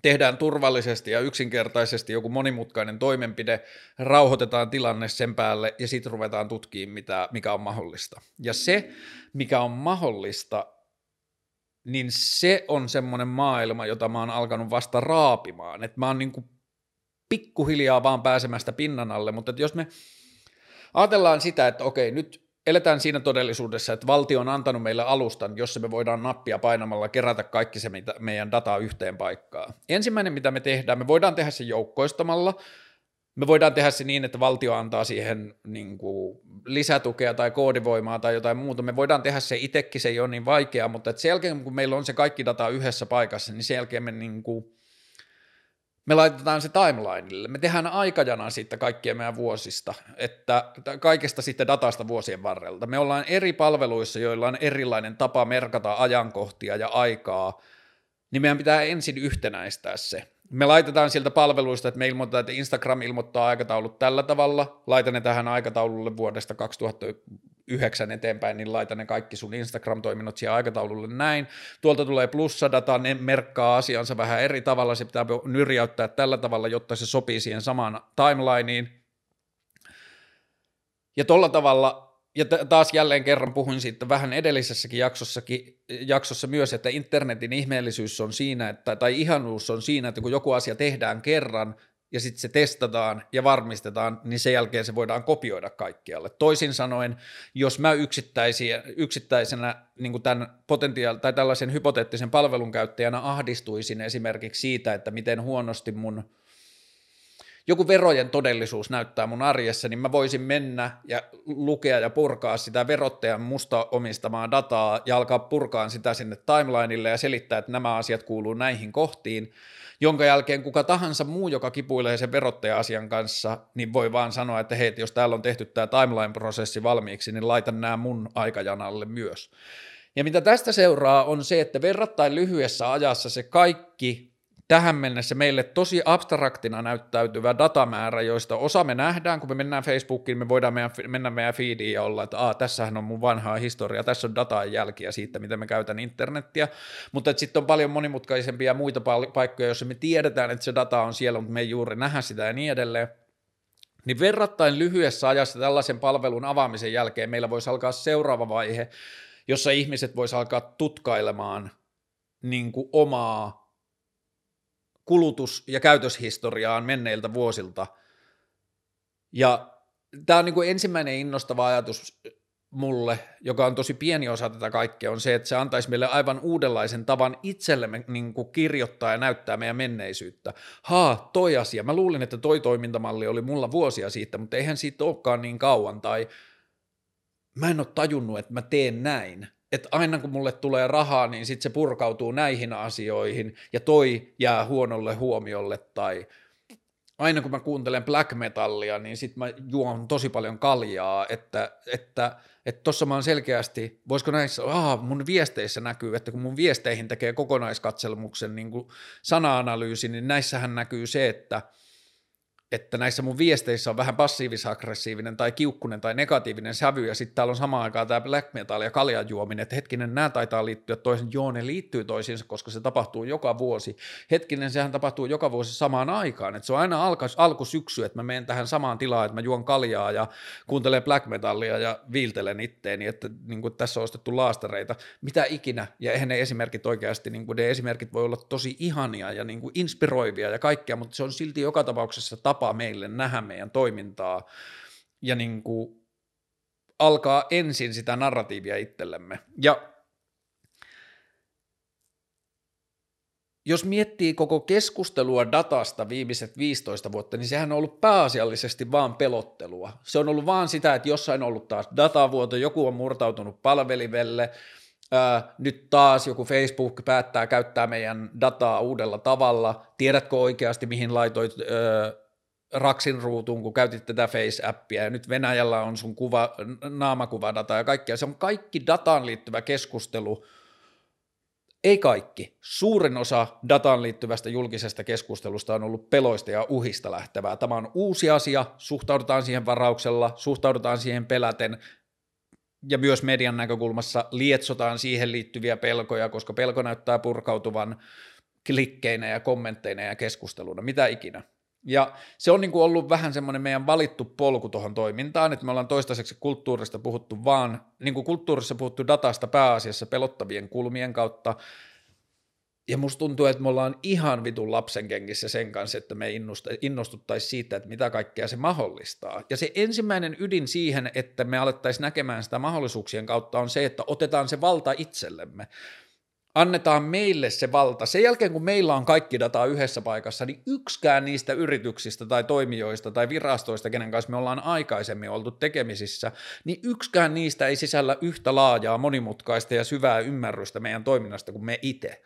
tehdään turvallisesti ja yksinkertaisesti joku monimutkainen toimenpide, rauhoitetaan tilanne sen päälle ja sitten ruvetaan tutkimaan, mitä, mikä on mahdollista. Ja se, mikä on mahdollista, niin se on semmoinen maailma, jota mä oon alkanut vasta raapimaan. Että mä oon niin pikkuhiljaa vaan pääsemästä pinnan alle, mutta jos me ajatellaan sitä, että okei, nyt eletään siinä todellisuudessa, että valtio on antanut meille alustan, jossa me voidaan nappia painamalla kerätä kaikki se mitä, meidän dataa yhteen paikkaan. Ensimmäinen, mitä me tehdään, me voidaan tehdä se joukkoistamalla, me voidaan tehdä se niin, että valtio antaa siihen niin kuin, lisätukea tai koodivoimaa tai jotain muuta. Me voidaan tehdä se itsekin, se ei ole niin vaikeaa, mutta sen jälkeen, kun meillä on se kaikki data yhdessä paikassa, niin sen jälkeen me niin kuin, me laitetaan se timelineille. Me tehdään aikajana siitä kaikkien meidän vuosista, että kaikesta sitten datasta vuosien varrelta. Me ollaan eri palveluissa, joilla on erilainen tapa merkata ajankohtia ja aikaa, niin meidän pitää ensin yhtenäistää se. Me laitetaan sieltä palveluista, että me ilmoitetaan, että Instagram ilmoittaa aikataulut tällä tavalla, laitan ne tähän aikataululle vuodesta 2000 yhdeksän eteenpäin, niin laita ne kaikki sun Instagram-toiminnot siihen aikataululle näin. Tuolta tulee plussadata, ne merkkaa asiansa vähän eri tavalla, se pitää nyrjäyttää tällä tavalla, jotta se sopii siihen samaan timelineen. Ja tuolla tavalla ja taas jälleen kerran puhuin siitä vähän edellisessäkin jaksossakin, jaksossa myös, että internetin ihmeellisyys on siinä, että, tai ihanuus on siinä, että kun joku asia tehdään kerran ja sitten se testataan ja varmistetaan, niin sen jälkeen se voidaan kopioida kaikkialle. Toisin sanoen, jos mä yksittäisenä niin kuin tämän potentiaal- tai tällaisen hypoteettisen palvelun käyttäjänä ahdistuisin esimerkiksi siitä, että miten huonosti mun – joku verojen todellisuus näyttää mun arjessa, niin mä voisin mennä ja lukea ja purkaa sitä verottajan musta omistamaa dataa ja alkaa purkaa sitä sinne timelineille ja selittää, että nämä asiat kuuluu näihin kohtiin, jonka jälkeen kuka tahansa muu, joka kipuilee sen verottaja-asian kanssa, niin voi vaan sanoa, että hei, jos täällä on tehty tämä timeline-prosessi valmiiksi, niin laitan nämä mun aikajanalle myös. Ja mitä tästä seuraa on se, että verrattain lyhyessä ajassa se kaikki tähän mennessä meille tosi abstraktina näyttäytyvä datamäärä, joista osa me nähdään, kun me mennään Facebookiin, me voidaan meidän, mennä meidän feediin ja olla, että Aa, tässähän on mun vanhaa historia, tässä on dataa jälkiä siitä, miten me käytän internettiä, mutta sitten on paljon monimutkaisempia muita paikkoja, joissa me tiedetään, että se data on siellä, mutta me ei juuri nähdä sitä ja niin edelleen. Niin verrattain lyhyessä ajassa tällaisen palvelun avaamisen jälkeen meillä voisi alkaa seuraava vaihe, jossa ihmiset voisi alkaa tutkailemaan niin kuin omaa kulutus- ja käytöshistoriaan menneiltä vuosilta. Ja tämä on niin kuin ensimmäinen innostava ajatus mulle, joka on tosi pieni osa tätä kaikkea, on se, että se antaisi meille aivan uudenlaisen tavan itsellemme niin kuin kirjoittaa ja näyttää meidän menneisyyttä. Haa, toi asia. Mä luulin, että toi toimintamalli oli mulla vuosia siitä, mutta eihän siitä olekaan niin kauan, tai mä en ole tajunnut, että mä teen näin että aina kun mulle tulee rahaa, niin sitten se purkautuu näihin asioihin ja toi jää huonolle huomiolle tai aina kun mä kuuntelen black metallia, niin sitten mä juon tosi paljon kaljaa, että että että tossa mä oon selkeästi, voisiko näissä, aha, mun viesteissä näkyy, että kun mun viesteihin tekee kokonaiskatselmuksen niin sana-analyysi, niin näissähän näkyy se, että – että näissä mun viesteissä on vähän passiivis-aggressiivinen tai kiukkunen tai negatiivinen sävy, ja sitten täällä on samaan aikaan tämä black metal ja kaljan juominen, että hetkinen, nämä taitaa liittyä toisen, joo, ne liittyy toisiinsa, koska se tapahtuu joka vuosi. Hetkinen, sehän tapahtuu joka vuosi samaan aikaan, että se on aina alku, alkusyksy, että mä menen tähän samaan tilaan, että mä juon kaljaa ja kuuntelen black metallia ja viiltelen itteeni, että niin kuin tässä on ostettu laastareita, mitä ikinä, ja eihän ne esimerkit oikeasti, niin kuin ne esimerkit voi olla tosi ihania ja niin kuin inspiroivia ja kaikkea, mutta se on silti joka tapauksessa tapa tapa meille nähdä meidän toimintaa ja niin kuin alkaa ensin sitä narratiivia itsellemme. Ja jos miettii koko keskustelua datasta viimeiset 15 vuotta, niin sehän on ollut pääasiallisesti vaan pelottelua. Se on ollut vaan sitä, että jossain on ollut taas datavuoto, joku on murtautunut palvelivelle, ää, nyt taas joku Facebook päättää käyttää meidän dataa uudella tavalla, tiedätkö oikeasti mihin laitoit ää, Raksin ruutuun, kun käytit tätä Face-appia, ja nyt Venäjällä on sun kuva, naamakuvadata ja kaikkea. Se on kaikki dataan liittyvä keskustelu, ei kaikki. Suurin osa dataan liittyvästä julkisesta keskustelusta on ollut peloista ja uhista lähtevää. Tämä on uusi asia, suhtaudutaan siihen varauksella, suhtaudutaan siihen peläten, ja myös median näkökulmassa lietsotaan siihen liittyviä pelkoja, koska pelko näyttää purkautuvan klikkeinä ja kommentteina ja keskusteluna, mitä ikinä. Ja se on niin kuin ollut vähän semmoinen meidän valittu polku tuohon toimintaan, että me ollaan toistaiseksi kulttuurista puhuttu vaan, niin kuin kulttuurissa puhuttu datasta pääasiassa pelottavien kulmien kautta, ja musta tuntuu, että me ollaan ihan vitun lapsen kengissä sen kanssa, että me innostuttaisiin siitä, että mitä kaikkea se mahdollistaa. Ja se ensimmäinen ydin siihen, että me alettaisiin näkemään sitä mahdollisuuksien kautta on se, että otetaan se valta itsellemme annetaan meille se valta. Sen jälkeen, kun meillä on kaikki dataa yhdessä paikassa, niin yksikään niistä yrityksistä tai toimijoista tai virastoista, kenen kanssa me ollaan aikaisemmin oltu tekemisissä, niin yksikään niistä ei sisällä yhtä laajaa, monimutkaista ja syvää ymmärrystä meidän toiminnasta kuin me itse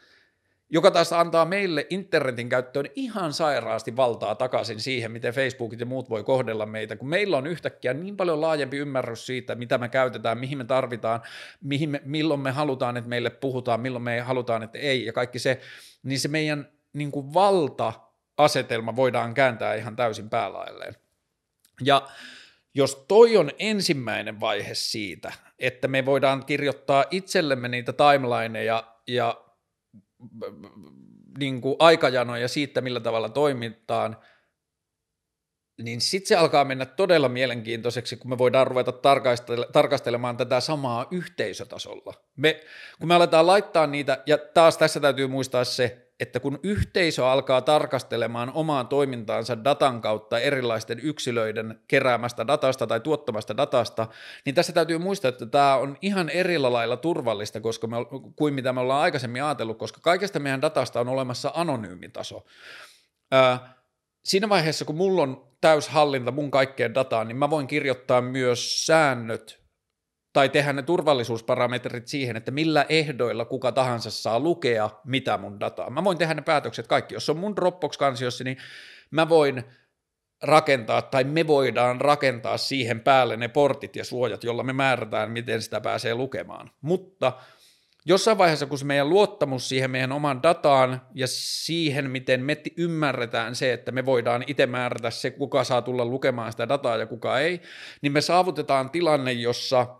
joka taas antaa meille internetin käyttöön ihan sairaasti valtaa takaisin siihen, miten Facebookit ja muut voi kohdella meitä, kun meillä on yhtäkkiä niin paljon laajempi ymmärrys siitä, mitä me käytetään, mihin me tarvitaan, mihin me, milloin me halutaan, että meille puhutaan, milloin me halutaan, että ei, ja kaikki se, niin se meidän niin kuin valta-asetelma voidaan kääntää ihan täysin päälailleen. Ja jos toi on ensimmäinen vaihe siitä, että me voidaan kirjoittaa itsellemme niitä timelineja ja niin kuin aikajanoja siitä, millä tavalla toimitaan, niin sitten se alkaa mennä todella mielenkiintoiseksi, kun me voidaan ruveta tarkastelemaan tätä samaa yhteisötasolla. Me, kun me aletaan laittaa niitä, ja taas tässä täytyy muistaa se, että kun yhteisö alkaa tarkastelemaan omaa toimintaansa datan kautta erilaisten yksilöiden keräämästä datasta tai tuottamasta datasta, niin tässä täytyy muistaa, että tämä on ihan eri lailla turvallista koska me, kuin mitä me ollaan aikaisemmin ajatellut, koska kaikesta meidän datasta on olemassa anonyymitaso. Ää, siinä vaiheessa, kun mulla on täyshallinta mun kaikkeen dataan, niin mä voin kirjoittaa myös säännöt tai tehdä ne turvallisuusparametrit siihen, että millä ehdoilla kuka tahansa saa lukea mitä mun dataa. Mä voin tehdä ne päätökset kaikki. Jos on mun Dropbox-kansiossa, niin mä voin rakentaa tai me voidaan rakentaa siihen päälle ne portit ja suojat, jolla me määrätään, miten sitä pääsee lukemaan. Mutta jossain vaiheessa, kun se meidän luottamus siihen meidän oman dataan ja siihen, miten me ymmärretään se, että me voidaan itse määrätä se, kuka saa tulla lukemaan sitä dataa ja kuka ei, niin me saavutetaan tilanne, jossa –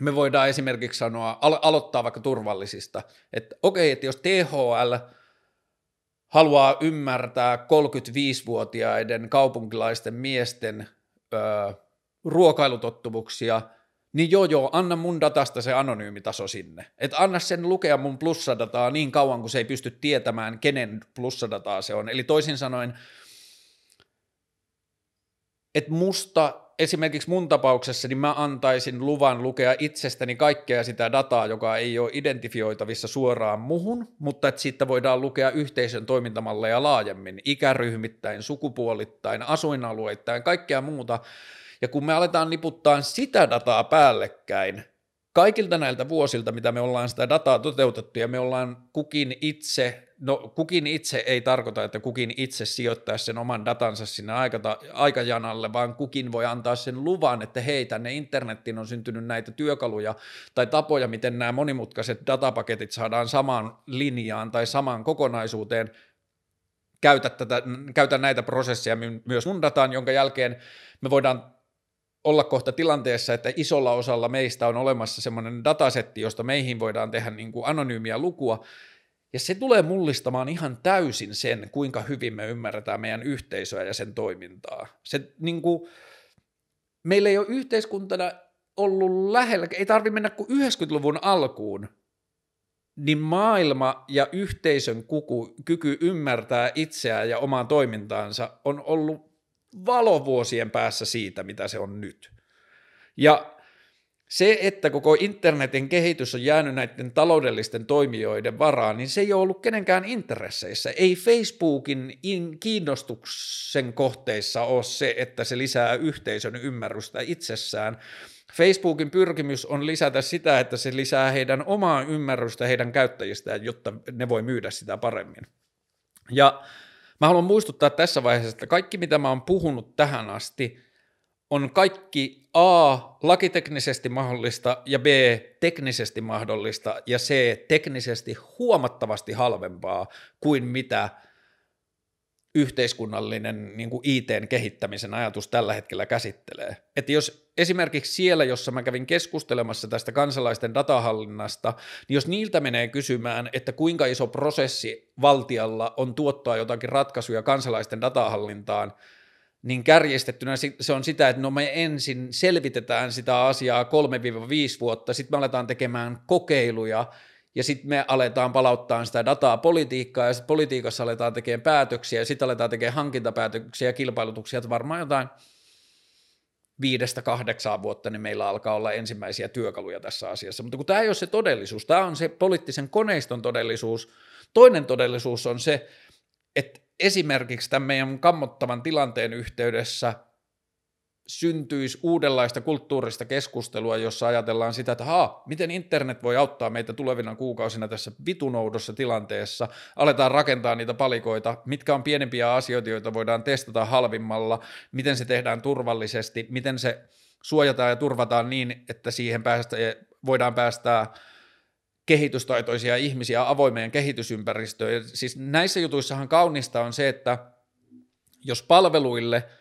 me voidaan esimerkiksi sanoa, alo- aloittaa vaikka turvallisista, että okei, että jos THL haluaa ymmärtää 35-vuotiaiden kaupunkilaisten miesten öö, ruokailutottumuksia, niin joo joo, anna mun datasta se anonyymitaso sinne. Että anna sen lukea mun plussadataa niin kauan, kun se ei pysty tietämään, kenen plussadataa se on. Eli toisin sanoen, että musta esimerkiksi mun tapauksessa, niin mä antaisin luvan lukea itsestäni kaikkea sitä dataa, joka ei ole identifioitavissa suoraan muhun, mutta että siitä voidaan lukea yhteisön toimintamalleja laajemmin, ikäryhmittäin, sukupuolittain, asuinalueittain, kaikkea muuta. Ja kun me aletaan niputtaa sitä dataa päällekkäin, kaikilta näiltä vuosilta, mitä me ollaan sitä dataa toteutettu ja me ollaan kukin itse, no kukin itse ei tarkoita, että kukin itse sijoittaa sen oman datansa sinne aikata, aikajanalle, vaan kukin voi antaa sen luvan, että hei, tänne internettiin on syntynyt näitä työkaluja tai tapoja, miten nämä monimutkaiset datapaketit saadaan samaan linjaan tai samaan kokonaisuuteen, käytä, tätä, käytä näitä prosesseja myös mun dataan, jonka jälkeen me voidaan olla kohta tilanteessa, että isolla osalla meistä on olemassa semmoinen datasetti, josta meihin voidaan tehdä niin kuin anonyymiä lukua, ja se tulee mullistamaan ihan täysin sen, kuinka hyvin me ymmärretään meidän yhteisöä ja sen toimintaa. Se, niin kuin, meillä ei ole yhteiskuntana ollut lähellä, ei tarvitse mennä kuin 90-luvun alkuun, niin maailma ja yhteisön kuku, kyky ymmärtää itseään ja omaa toimintaansa on ollut valovuosien päässä siitä, mitä se on nyt. Ja se, että koko internetin kehitys on jäänyt näiden taloudellisten toimijoiden varaan, niin se ei ole ollut kenenkään intresseissä. Ei Facebookin in- kiinnostuksen kohteissa ole se, että se lisää yhteisön ymmärrystä itsessään. Facebookin pyrkimys on lisätä sitä, että se lisää heidän omaa ymmärrystä heidän käyttäjistään, jotta ne voi myydä sitä paremmin. Ja Mä haluan muistuttaa tässä vaiheessa, että kaikki mitä mä oon puhunut tähän asti on kaikki A, lakiteknisesti mahdollista ja B, teknisesti mahdollista ja C, teknisesti huomattavasti halvempaa kuin mitä yhteiskunnallinen niin kuin ITn kehittämisen ajatus tällä hetkellä käsittelee. Että jos esimerkiksi siellä, jossa mä kävin keskustelemassa tästä kansalaisten datahallinnasta, niin jos niiltä menee kysymään, että kuinka iso prosessi valtialla on tuottaa jotakin ratkaisuja kansalaisten datahallintaan, niin kärjestettynä se on sitä, että no me ensin selvitetään sitä asiaa 3-5 vuotta, sitten me aletaan tekemään kokeiluja, ja sitten me aletaan palauttaa sitä dataa politiikkaa, ja sitten politiikassa aletaan tekemään päätöksiä, ja sitten aletaan tekemään hankintapäätöksiä ja kilpailutuksia, että varmaan jotain viidestä kahdeksaan vuotta, niin meillä alkaa olla ensimmäisiä työkaluja tässä asiassa. Mutta kun tämä ei ole se todellisuus, tämä on se poliittisen koneiston todellisuus. Toinen todellisuus on se, että esimerkiksi tämän meidän kammottavan tilanteen yhteydessä – syntyisi uudenlaista kulttuurista keskustelua, jossa ajatellaan sitä, että haa, miten internet voi auttaa meitä tulevina kuukausina tässä vitunoudossa tilanteessa, aletaan rakentaa niitä palikoita, mitkä on pienempiä asioita, joita voidaan testata halvimmalla, miten se tehdään turvallisesti, miten se suojataan ja turvataan niin, että siihen päästä, voidaan päästää kehitystaitoisia ihmisiä avoimeen kehitysympäristöön. Siis näissä jutuissahan kaunista on se, että jos palveluille –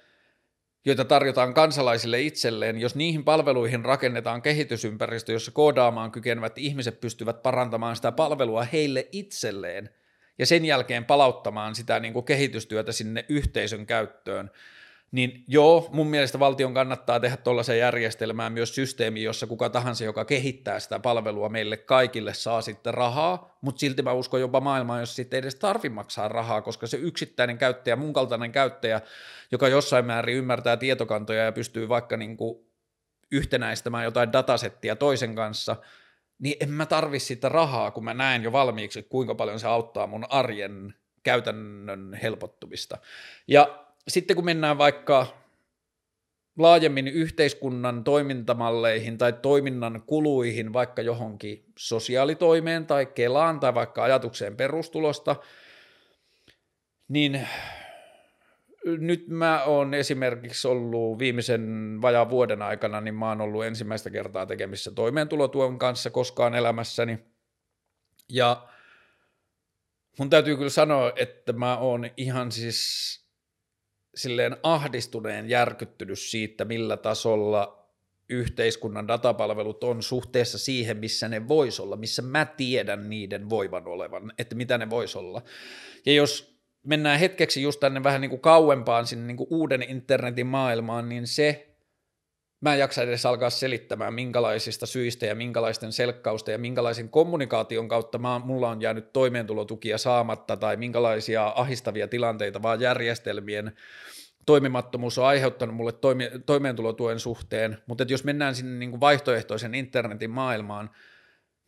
joita tarjotaan kansalaisille itselleen, jos niihin palveluihin rakennetaan kehitysympäristö, jossa koodaamaan kykenevät ihmiset pystyvät parantamaan sitä palvelua heille itselleen ja sen jälkeen palauttamaan sitä niin kuin kehitystyötä sinne yhteisön käyttöön, niin joo, mun mielestä valtion kannattaa tehdä tuollaisen järjestelmään myös systeemi, jossa kuka tahansa, joka kehittää sitä palvelua meille kaikille, saa sitten rahaa, mutta silti mä uskon jopa maailmaan, jos sitten edes tarvi maksaa rahaa, koska se yksittäinen käyttäjä, mun kaltainen käyttäjä, joka jossain määrin ymmärtää tietokantoja ja pystyy vaikka niin kuin yhtenäistämään jotain datasettia toisen kanssa, niin en mä tarvi sitä rahaa, kun mä näen jo valmiiksi, kuinka paljon se auttaa mun arjen käytännön helpottumista. Ja sitten kun mennään vaikka laajemmin yhteiskunnan toimintamalleihin tai toiminnan kuluihin, vaikka johonkin sosiaalitoimeen tai Kelaan tai vaikka ajatukseen perustulosta, niin nyt mä oon esimerkiksi ollut viimeisen vajaan vuoden aikana, niin mä oon ollut ensimmäistä kertaa tekemissä toimeentulotuen kanssa koskaan elämässäni. Ja mun täytyy kyllä sanoa, että mä oon ihan siis silleen ahdistuneen järkyttynyt siitä, millä tasolla yhteiskunnan datapalvelut on suhteessa siihen, missä ne vois olla, missä mä tiedän niiden voivan olevan, että mitä ne vois olla. Ja jos mennään hetkeksi just tänne vähän niin kuin kauempaan sinne niin kuin uuden internetin maailmaan, niin se, mä en jaksa edes alkaa selittämään, minkälaisista syistä ja minkälaisten selkkausta ja minkälaisen kommunikaation kautta mä, mulla on jäänyt toimeentulotukia saamatta tai minkälaisia ahistavia tilanteita vaan järjestelmien toimimattomuus on aiheuttanut mulle toimi, toimeentulotuen suhteen, mutta jos mennään sinne niin kuin vaihtoehtoisen internetin maailmaan,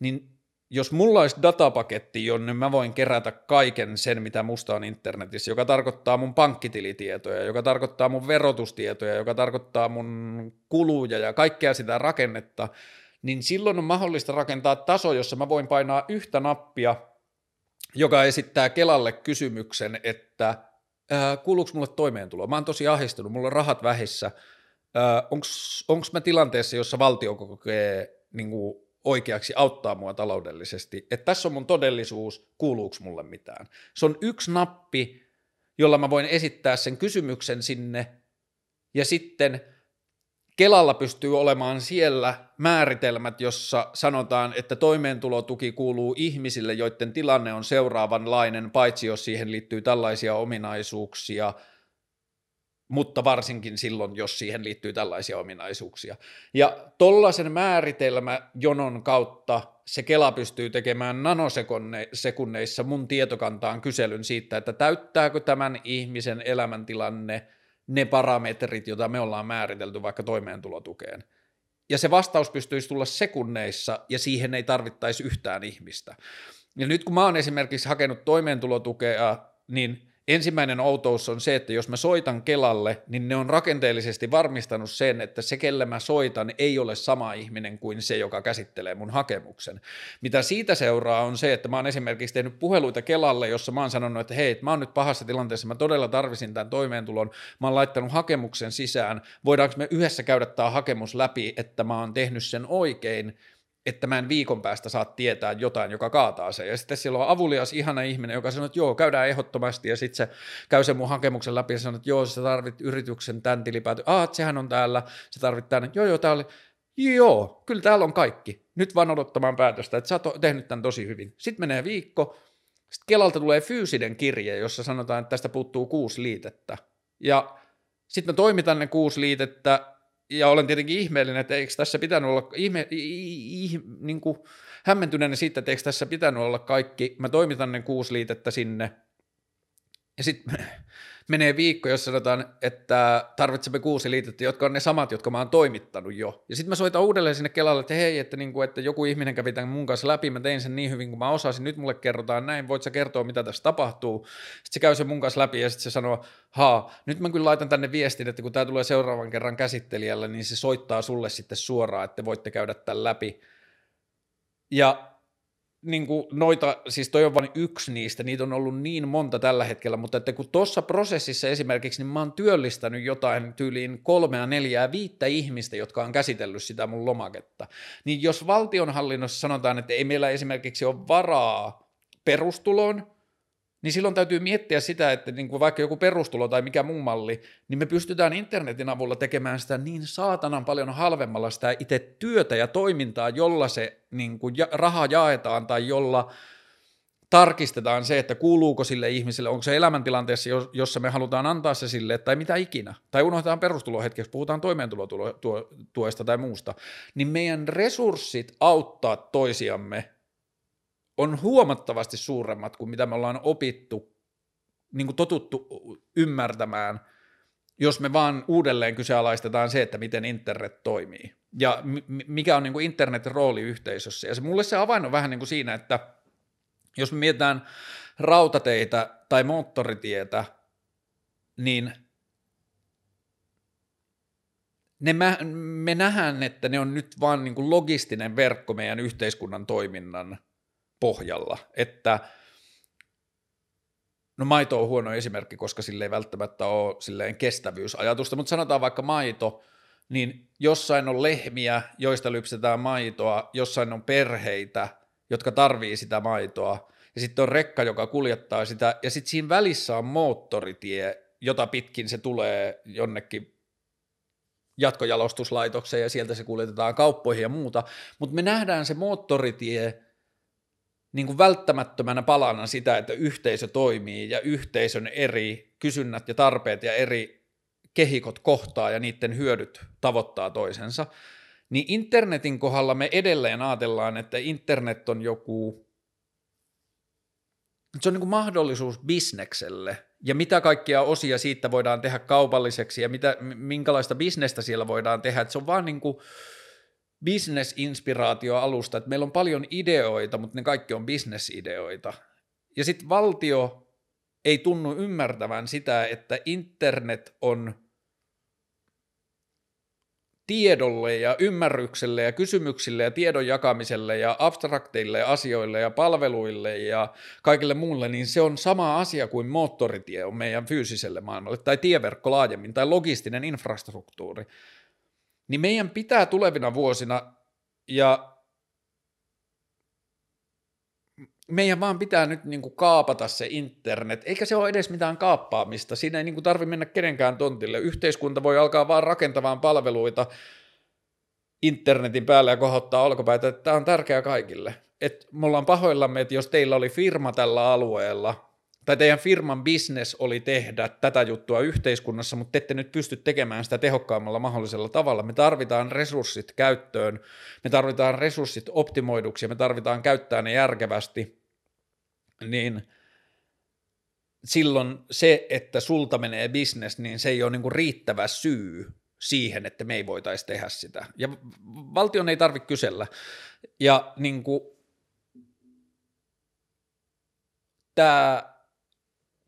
niin jos mulla olisi datapaketti, jonne mä voin kerätä kaiken sen, mitä musta on internetissä, joka tarkoittaa mun pankkitilitietoja, joka tarkoittaa mun verotustietoja, joka tarkoittaa mun kuluja ja kaikkea sitä rakennetta, niin silloin on mahdollista rakentaa taso, jossa mä voin painaa yhtä nappia, joka esittää Kelalle kysymyksen, että kuuluuko mulle toimeentulo? Mä oon tosi ahdistunut, mulla on rahat vähissä. Onko mä tilanteessa, jossa valtio kokee niin kuin, oikeaksi auttaa mua taloudellisesti, että tässä on mun todellisuus, kuuluuko mulle mitään. Se on yksi nappi, jolla mä voin esittää sen kysymyksen sinne, ja sitten Kelalla pystyy olemaan siellä määritelmät, jossa sanotaan, että toimeentulotuki kuuluu ihmisille, joiden tilanne on seuraavanlainen, paitsi jos siihen liittyy tällaisia ominaisuuksia – mutta varsinkin silloin, jos siihen liittyy tällaisia ominaisuuksia. Ja tollaisen määritelmä jonon kautta se Kela pystyy tekemään nanosekunneissa mun tietokantaan kyselyn siitä, että täyttääkö tämän ihmisen elämäntilanne ne parametrit, joita me ollaan määritelty vaikka toimeentulotukeen. Ja se vastaus pystyisi tulla sekunneissa, ja siihen ei tarvittaisi yhtään ihmistä. Ja nyt kun mä oon esimerkiksi hakenut toimeentulotukea, niin Ensimmäinen outous on se, että jos mä soitan Kelalle, niin ne on rakenteellisesti varmistanut sen, että se, kelle mä soitan, ei ole sama ihminen kuin se, joka käsittelee mun hakemuksen. Mitä siitä seuraa on se, että mä oon esimerkiksi tehnyt puheluita Kelalle, jossa mä oon sanonut, että hei, mä oon nyt pahassa tilanteessa, mä todella tarvisin tämän toimeentulon, mä oon laittanut hakemuksen sisään, voidaanko me yhdessä käydä tämä hakemus läpi, että mä oon tehnyt sen oikein, että mä en viikon päästä saa tietää jotain, joka kaataa sen. Ja sitten siellä on avulias, ihana ihminen, joka sanoo, että joo, käydään ehdottomasti, ja sitten se käy sen mun hakemuksen läpi ja sanoo, että joo, sä tarvit yrityksen tämän tilipäätö, ah, sehän on täällä, sä tarvit tänne, joo, joo, täällä joo, kyllä täällä on kaikki, nyt vaan odottamaan päätöstä, että sä oot tehnyt tämän tosi hyvin. Sitten menee viikko, sitten Kelalta tulee fyysinen kirje, jossa sanotaan, että tästä puuttuu kuusi liitettä, ja sitten mä toimitan ne kuusi liitettä, ja olen tietenkin ihmeellinen, että eikö tässä pitänyt olla, ihme, i, i, niin kuin hämmentyneenä siitä, että eikö tässä pitänyt olla kaikki, mä toimitan ne kuusi liitettä sinne, ja sitten menee viikko, jos sanotaan, että tarvitsemme kuusi liitettä, jotka on ne samat, jotka mä oon toimittanut jo. Ja sitten mä soitan uudelleen sinne Kelalle, että hei, että, niin kuin, että joku ihminen kävi tämän mun kanssa läpi, mä tein sen niin hyvin kuin mä osasin, nyt mulle kerrotaan näin, voit sä kertoa, mitä tässä tapahtuu. Sitten se käy sen mun kanssa läpi ja sitten se sanoo, haa, nyt mä kyllä laitan tänne viestin, että kun tämä tulee seuraavan kerran käsittelijälle, niin se soittaa sulle sitten suoraan, että voitte käydä tämän läpi. Ja niin kuin noita, siis toi on vain yksi niistä, niitä on ollut niin monta tällä hetkellä, mutta että kun tuossa prosessissa esimerkiksi, niin mä oon työllistänyt jotain tyyliin kolmea, neljää, viittä ihmistä, jotka on käsitellyt sitä mun lomaketta, niin jos valtionhallinnossa sanotaan, että ei meillä esimerkiksi ole varaa perustuloon, niin silloin täytyy miettiä sitä, että niin kuin vaikka joku perustulo tai mikä muu malli, niin me pystytään internetin avulla tekemään sitä niin saatanan paljon halvemmalla sitä itse työtä ja toimintaa, jolla se niin kuin raha jaetaan tai jolla tarkistetaan se, että kuuluuko sille ihmiselle, onko se elämäntilanteessa, jossa me halutaan antaa se sille, tai mitä ikinä, tai unohdetaan perustulo hetkeksi, puhutaan toimeentulotuesta tai muusta, niin meidän resurssit auttaa toisiamme on huomattavasti suuremmat kuin mitä me ollaan opittu, niin kuin totuttu ymmärtämään, jos me vaan uudelleen kyseenalaistetaan se, että miten internet toimii ja mikä on niin kuin internetin rooli yhteisössä. Ja se, mulle se avain on vähän niin kuin siinä, että jos me mietitään rautateitä tai moottoritietä, niin ne mä, me nähdään, että ne on nyt vaan niin kuin logistinen verkko meidän yhteiskunnan toiminnan pohjalla, että no maito on huono esimerkki, koska sille ei välttämättä ole silleen kestävyysajatusta, mutta sanotaan vaikka maito, niin jossain on lehmiä, joista lypsetään maitoa, jossain on perheitä, jotka tarvii sitä maitoa, ja sitten on rekka, joka kuljettaa sitä, ja sitten siinä välissä on moottoritie, jota pitkin se tulee jonnekin jatkojalostuslaitokseen, ja sieltä se kuljetetaan kauppoihin ja muuta, mutta me nähdään se moottoritie niin kuin välttämättömänä palana sitä, että yhteisö toimii ja yhteisön eri kysynnät ja tarpeet ja eri kehikot kohtaa ja niiden hyödyt tavoittaa toisensa, niin internetin kohdalla me edelleen ajatellaan, että internet on joku, se on niin kuin mahdollisuus bisnekselle. Ja mitä kaikkia osia siitä voidaan tehdä kaupalliseksi ja mitä, minkälaista bisnestä siellä voidaan tehdä, että se on vaan niin kuin, business-inspiraatioalusta, että meillä on paljon ideoita, mutta ne kaikki on business-ideoita. Ja sitten valtio ei tunnu ymmärtävän sitä, että internet on tiedolle ja ymmärrykselle ja kysymyksille ja tiedon jakamiselle ja abstrakteille asioille ja palveluille ja kaikille muulle, niin se on sama asia kuin moottoritie on meidän fyysiselle maailmalle tai tieverkko laajemmin tai logistinen infrastruktuuri niin meidän pitää tulevina vuosina ja meidän vaan pitää nyt niin kuin kaapata se internet, eikä se ole edes mitään kaappaamista, siinä ei niin kuin tarvitse mennä kenenkään tontille, yhteiskunta voi alkaa vaan rakentamaan palveluita internetin päälle ja kohottaa olkopäitä, että tämä on tärkeää kaikille. Et me ollaan pahoillamme, että jos teillä oli firma tällä alueella, tai teidän firman business oli tehdä tätä juttua yhteiskunnassa, mutta te ette nyt pysty tekemään sitä tehokkaammalla mahdollisella tavalla. Me tarvitaan resurssit käyttöön, me tarvitaan resurssit optimoiduksi me tarvitaan käyttää ne järkevästi, niin silloin se, että sulta menee business, niin se ei ole niinku riittävä syy siihen, että me ei voitaisi tehdä sitä. Ja valtion ei tarvitse kysellä. Ja niin kuin, tämä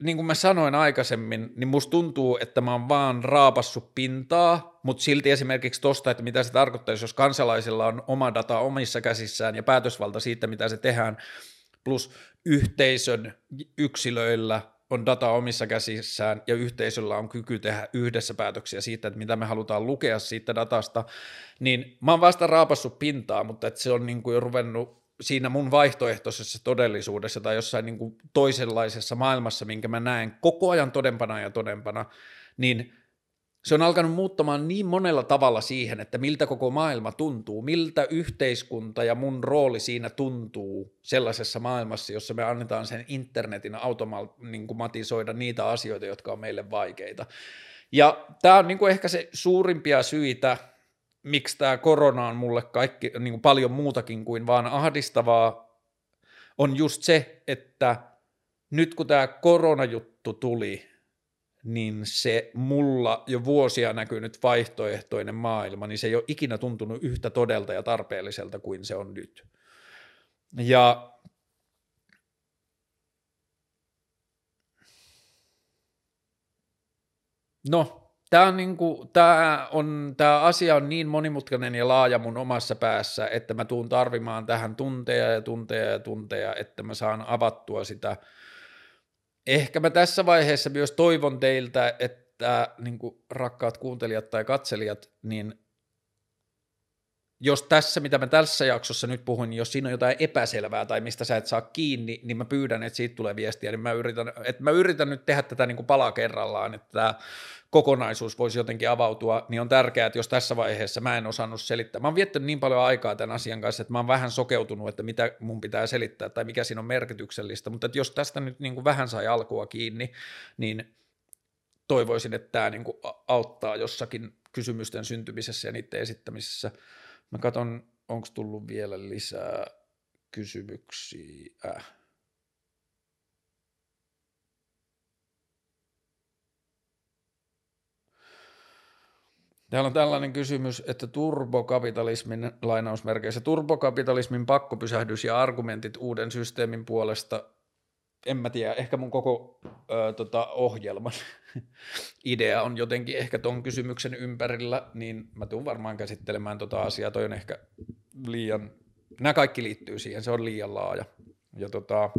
niin kuin mä sanoin aikaisemmin, niin musta tuntuu, että mä oon vaan raapassut pintaa, mutta silti esimerkiksi tosta, että mitä se tarkoittaisi, jos kansalaisilla on oma data omissa käsissään ja päätösvalta siitä, mitä se tehdään, plus yhteisön yksilöillä on data omissa käsissään ja yhteisöllä on kyky tehdä yhdessä päätöksiä siitä, että mitä me halutaan lukea siitä datasta, niin mä oon vasta raapassut pintaa, mutta että se on niin kuin jo ruvennut siinä mun vaihtoehtoisessa todellisuudessa tai jossain niin kuin toisenlaisessa maailmassa, minkä mä näen koko ajan todempana ja todempana, niin se on alkanut muuttamaan niin monella tavalla siihen, että miltä koko maailma tuntuu, miltä yhteiskunta ja mun rooli siinä tuntuu sellaisessa maailmassa, jossa me annetaan sen internetin automatisoida niitä asioita, jotka on meille vaikeita. Ja tämä on niin kuin ehkä se suurimpia syitä, miksi tämä korona on mulle kaikki, niin kuin paljon muutakin kuin vaan ahdistavaa, on just se, että nyt kun tämä koronajuttu tuli, niin se mulla jo vuosia näkynyt vaihtoehtoinen maailma, niin se ei ole ikinä tuntunut yhtä todelta ja tarpeelliselta kuin se on nyt. Ja no, tämä, on niin kuin, tämä, on, tämä asia on niin monimutkainen ja laaja mun omassa päässä, että mä tuun tarvimaan tähän tunteja ja tunteja ja tunteja, että mä saan avattua sitä. Ehkä mä tässä vaiheessa myös toivon teiltä, että niin kuin rakkaat kuuntelijat tai katselijat, niin jos tässä, mitä mä tässä jaksossa nyt puhun, niin jos siinä on jotain epäselvää tai mistä sä et saa kiinni, niin mä pyydän, että siitä tulee viestiä, niin mä yritän, että mä yritän nyt tehdä tätä niin kuin palaa kerrallaan, että tämä kokonaisuus voisi jotenkin avautua, niin on tärkeää, että jos tässä vaiheessa mä en osannut selittää. Mä oon viettänyt niin paljon aikaa tämän asian kanssa, että mä oon vähän sokeutunut, että mitä mun pitää selittää tai mikä siinä on merkityksellistä, mutta että jos tästä nyt niin kuin vähän sai alkua kiinni, niin toivoisin, että tämä niin kuin auttaa jossakin kysymysten syntymisessä ja niiden esittämisessä. Mä katson, onko tullut vielä lisää kysymyksiä. Äh. Täällä on tällainen kysymys, että turbokapitalismin lainausmerkeissä, turbokapitalismin pakkopysähdys ja argumentit uuden systeemin puolesta, en mä tiedä, ehkä mun koko ö, tota, ohjelman idea on jotenkin ehkä ton kysymyksen ympärillä, niin mä tuun varmaan käsittelemään tota asiaa, toi on ehkä liian, nämä kaikki liittyy siihen, se on liian laaja. Ja tota,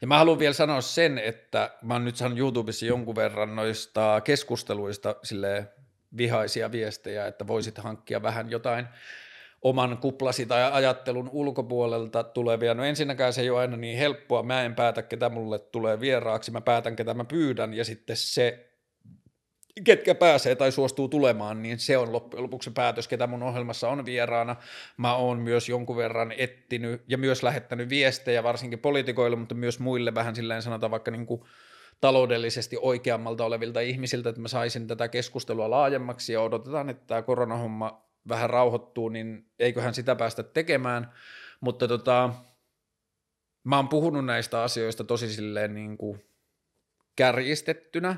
ja mä haluan vielä sanoa sen, että mä oon nyt saanut YouTubessa jonkun verran noista keskusteluista silleen vihaisia viestejä, että voisit hankkia vähän jotain oman kuplasi tai ajattelun ulkopuolelta tulevia. No ensinnäkään se ei ole aina niin helppoa, mä en päätä, ketä mulle tulee vieraaksi, mä päätän, ketä mä pyydän, ja sitten se, ketkä pääsee tai suostuu tulemaan, niin se on loppujen lopuksi päätös, ketä mun ohjelmassa on vieraana. Mä oon myös jonkun verran ettinyt ja myös lähettänyt viestejä, varsinkin poliitikoille, mutta myös muille vähän silleen sanotaan vaikka niin kuin taloudellisesti oikeammalta olevilta ihmisiltä, että mä saisin tätä keskustelua laajemmaksi ja odotetaan, että tämä koronahomma vähän rauhoittuu, niin eiköhän sitä päästä tekemään, mutta tota, mä oon puhunut näistä asioista tosi silleen niin kuin kärjistettynä.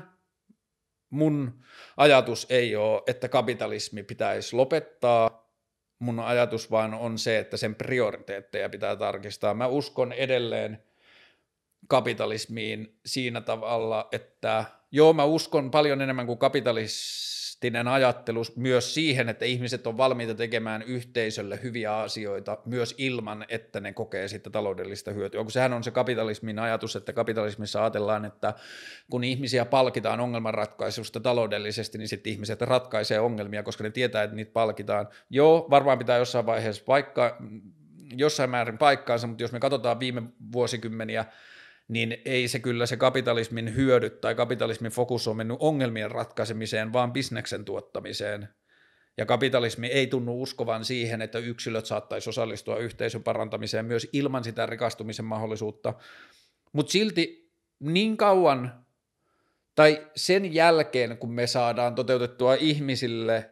Mun ajatus ei ole, että kapitalismi pitäisi lopettaa, mun ajatus vaan on se, että sen prioriteetteja pitää tarkistaa. Mä uskon edelleen – kapitalismiin siinä tavalla, että joo, mä uskon paljon enemmän kuin kapitalistinen ajattelu myös siihen, että ihmiset on valmiita tekemään yhteisölle hyviä asioita myös ilman, että ne kokee sitten taloudellista hyötyä. Kun sehän on se kapitalismin ajatus, että kapitalismissa ajatellaan, että kun ihmisiä palkitaan ongelmanratkaisusta taloudellisesti, niin sitten ihmiset ratkaisee ongelmia, koska ne tietää, että niitä palkitaan. Joo, varmaan pitää jossain vaiheessa paikka, jossain määrin paikkaansa, mutta jos me katsotaan viime vuosikymmeniä, niin ei se kyllä se kapitalismin hyödyt tai kapitalismin fokus on mennyt ongelmien ratkaisemiseen, vaan bisneksen tuottamiseen. Ja kapitalismi ei tunnu uskovan siihen, että yksilöt saattaisi osallistua yhteisön parantamiseen myös ilman sitä rikastumisen mahdollisuutta. Mutta silti niin kauan tai sen jälkeen, kun me saadaan toteutettua ihmisille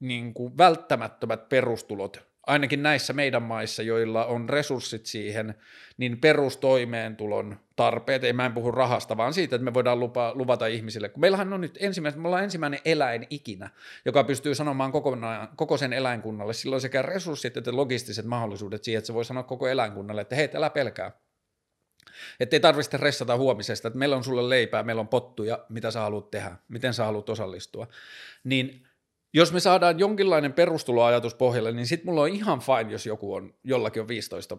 niin kuin välttämättömät perustulot, ainakin näissä meidän maissa, joilla on resurssit siihen, niin perustoimeentulon tarpeet, ei mä en puhu rahasta, vaan siitä, että me voidaan lupa, luvata ihmisille, kun meillähän on nyt ensimmäinen, me ollaan ensimmäinen eläin ikinä, joka pystyy sanomaan koko, koko sen eläinkunnalle, silloin sekä resurssit että logistiset mahdollisuudet siihen, että se voi sanoa koko eläinkunnalle, että hei, älä pelkää, että ei tarvitse ressata huomisesta, että meillä on sulle leipää, meillä on pottuja, mitä sä haluat tehdä, miten sä haluat osallistua, niin jos me saadaan jonkinlainen perustuloajatus pohjalle, niin sitten mulla on ihan fine, jos joku on, jollakin on 15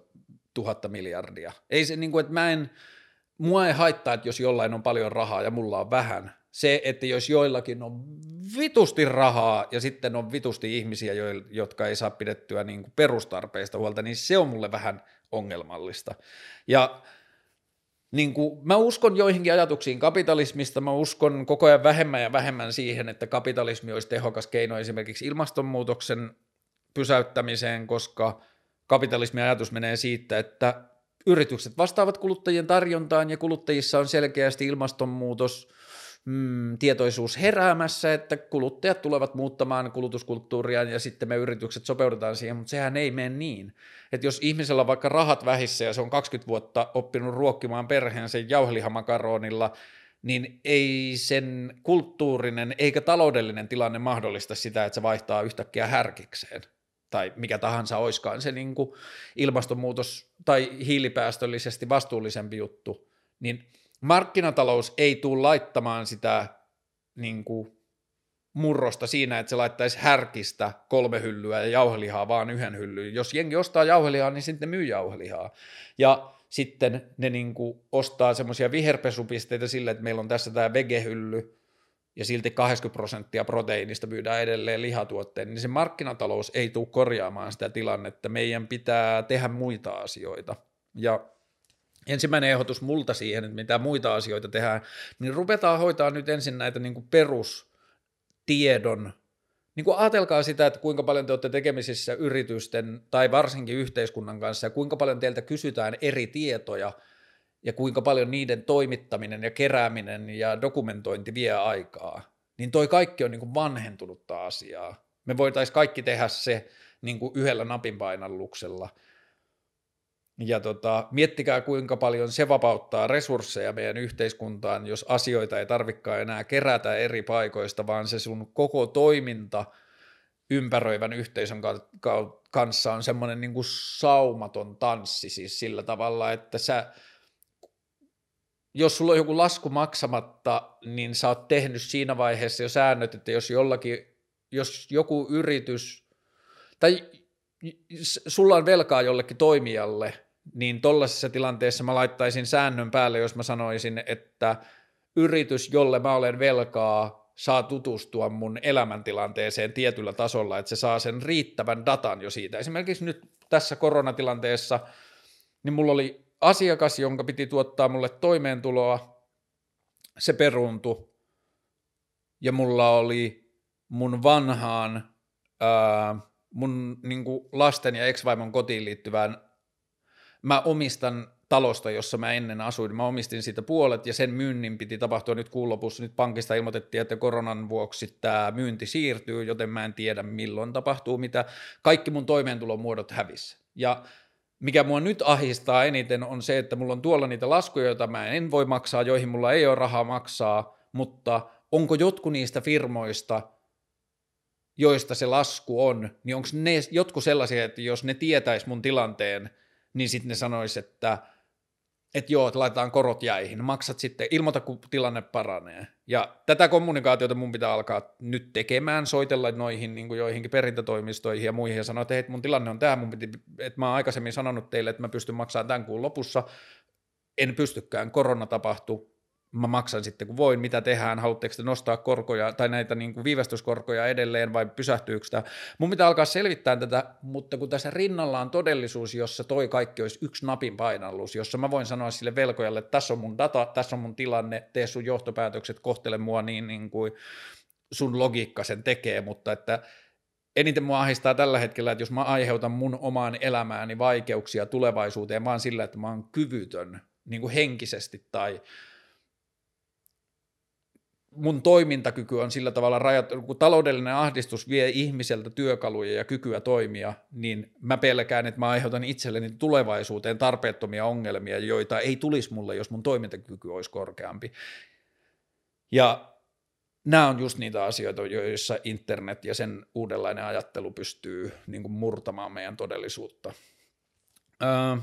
000 miljardia. Ei se niin kuin, että mä en, mua ei haittaa, että jos jollain on paljon rahaa ja mulla on vähän. Se, että jos joillakin on vitusti rahaa ja sitten on vitusti ihmisiä, jotka ei saa pidettyä niin kuin perustarpeista huolta, niin se on mulle vähän ongelmallista. Ja niin kuin, mä uskon joihinkin ajatuksiin kapitalismista, mä uskon koko ajan vähemmän ja vähemmän siihen, että kapitalismi olisi tehokas keino esimerkiksi ilmastonmuutoksen pysäyttämiseen, koska kapitalismin ajatus menee siitä, että yritykset vastaavat kuluttajien tarjontaan ja kuluttajissa on selkeästi ilmastonmuutos – mm, tietoisuus heräämässä, että kuluttajat tulevat muuttamaan kulutuskulttuuria ja sitten me yritykset sopeudutaan siihen, mutta sehän ei mene niin. Että jos ihmisellä on vaikka rahat vähissä ja se on 20 vuotta oppinut ruokkimaan perheensä jauhelihamakaronilla, niin ei sen kulttuurinen eikä taloudellinen tilanne mahdollista sitä, että se vaihtaa yhtäkkiä härkikseen tai mikä tahansa oiskaan se niin kuin ilmastonmuutos tai hiilipäästöllisesti vastuullisempi juttu, niin markkinatalous ei tule laittamaan sitä niin kuin, murrosta siinä, että se laittaisi härkistä kolme hyllyä ja jauhelihaa vaan yhden hyllyyn. Jos jengi ostaa jauhelihaa, niin sitten ne myy jauhelihaa. Ja sitten ne niin kuin, ostaa semmoisia viherpesupisteitä sille, että meillä on tässä tämä vegehylly, ja silti 80 prosenttia proteiinista myydään edelleen lihatuotteen, niin se markkinatalous ei tule korjaamaan sitä tilannetta. Meidän pitää tehdä muita asioita. Ja ensimmäinen ehdotus multa siihen, että mitä muita asioita tehdään, niin ruvetaan hoitaa nyt ensin näitä niin kuin perustiedon niin kuin ajatelkaa sitä, että kuinka paljon te olette tekemisissä yritysten tai varsinkin yhteiskunnan kanssa ja kuinka paljon teiltä kysytään eri tietoja ja kuinka paljon niiden toimittaminen ja kerääminen ja dokumentointi vie aikaa. Niin toi kaikki on niin kuin vanhentunutta asiaa. Me voitaisiin kaikki tehdä se niin kuin yhdellä napinpainalluksella – ja tota, miettikää, kuinka paljon se vapauttaa resursseja meidän yhteiskuntaan, jos asioita ei tarvikaan enää kerätä eri paikoista, vaan se sun koko toiminta ympäröivän yhteisön kanssa on semmoinen niin kuin saumaton tanssi siis sillä tavalla, että sä, jos sulla on joku lasku maksamatta, niin sä oot tehnyt siinä vaiheessa jo säännöt, että jos jollakin, jos joku yritys, tai sulla on velkaa jollekin toimijalle, niin tollaisessa tilanteessa mä laittaisin säännön päälle, jos mä sanoisin, että yritys, jolle mä olen velkaa, saa tutustua mun elämäntilanteeseen tietyllä tasolla, että se saa sen riittävän datan jo siitä. Esimerkiksi nyt tässä koronatilanteessa, niin mulla oli asiakas, jonka piti tuottaa mulle toimeentuloa, se peruuntui, ja mulla oli mun vanhaan, ää, mun niin lasten ja ex-vaimon kotiin liittyvään mä omistan talosta, jossa mä ennen asuin, mä omistin siitä puolet ja sen myynnin piti tapahtua nyt kuun lopussa. Nyt pankista ilmoitettiin, että koronan vuoksi tämä myynti siirtyy, joten mä en tiedä milloin tapahtuu mitä. Kaikki mun toimeentulomuodot hävis. Ja mikä mua nyt ahistaa eniten on se, että mulla on tuolla niitä laskuja, joita mä en voi maksaa, joihin mulla ei ole rahaa maksaa, mutta onko jotkut niistä firmoista, joista se lasku on, niin onko ne jotkut sellaisia, että jos ne tietäis mun tilanteen, niin sitten ne sanoisi, että että joo, että laitetaan korot jäihin, maksat sitten, ilmoita kun tilanne paranee. Ja tätä kommunikaatiota mun pitää alkaa nyt tekemään, soitella noihin niin kuin joihinkin perintätoimistoihin ja muihin ja sanoa, että hei, mun tilanne on tämä, mun piti, että mä oon aikaisemmin sanonut teille, että mä pystyn maksamaan tämän kuun lopussa, en pystykään, korona tapahtui, mä maksan sitten kun voin, mitä tehdään, haluatteko te nostaa korkoja tai näitä niin kuin viivästyskorkoja edelleen vai pysähtyykö tämä. Mun pitää alkaa selvittää tätä, mutta kun tässä rinnalla on todellisuus, jossa toi kaikki olisi yksi napin painallus, jossa mä voin sanoa sille velkojalle, että tässä on mun data, tässä on mun tilanne, tee sun johtopäätökset, kohtele mua niin, niin kuin sun logiikka sen tekee, mutta että eniten mua ahistaa tällä hetkellä, että jos mä aiheutan mun omaan elämääni vaikeuksia tulevaisuuteen vaan sillä, että mä oon kyvytön niin kuin henkisesti tai mun toimintakyky on sillä tavalla rajattu, kun taloudellinen ahdistus vie ihmiseltä työkaluja ja kykyä toimia, niin mä pelkään, että mä aiheutan itselleni tulevaisuuteen tarpeettomia ongelmia, joita ei tulisi mulle, jos mun toimintakyky olisi korkeampi. Ja nämä on just niitä asioita, joissa internet ja sen uudenlainen ajattelu pystyy niin kuin murtamaan meidän todellisuutta. Öö,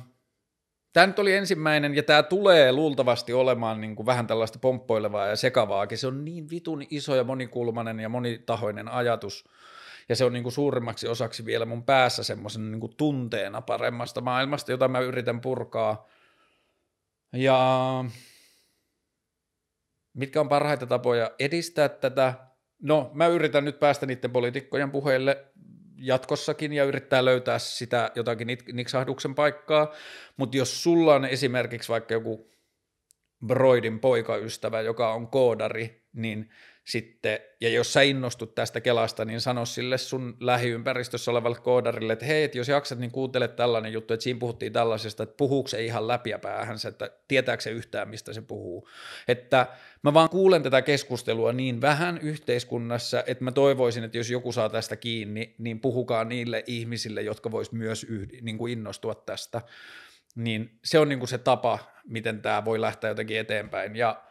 Tämä nyt oli ensimmäinen, ja tämä tulee luultavasti olemaan niin kuin vähän tällaista pomppoilevaa ja sekavaakin. Se on niin vitun iso ja monikulmainen ja monitahoinen ajatus, ja se on niin kuin suurimmaksi osaksi vielä mun päässä semmoisen niin tunteena paremmasta maailmasta, jota mä yritän purkaa. Ja mitkä on parhaita tapoja edistää tätä? No, mä yritän nyt päästä niiden poliitikkojen puheille jatkossakin ja yrittää löytää sitä jotakin niksahduksen paikkaa, mutta jos sulla on esimerkiksi vaikka joku Broidin poikaystävä, joka on koodari, niin sitten, ja jos sä innostut tästä Kelasta, niin sano sille sun lähiympäristössä olevalle koodarille, että hei, että jos jaksat, niin kuuntele tällainen juttu, että siinä puhuttiin tällaisesta, että puhuuko se ihan läpiä päähänsä, että tietääkö se yhtään, mistä se puhuu. Että mä vaan kuulen tätä keskustelua niin vähän yhteiskunnassa, että mä toivoisin, että jos joku saa tästä kiinni, niin puhukaa niille ihmisille, jotka vois myös yhdi, niin kuin innostua tästä. Niin se on niin kuin se tapa, miten tämä voi lähteä jotenkin eteenpäin. Ja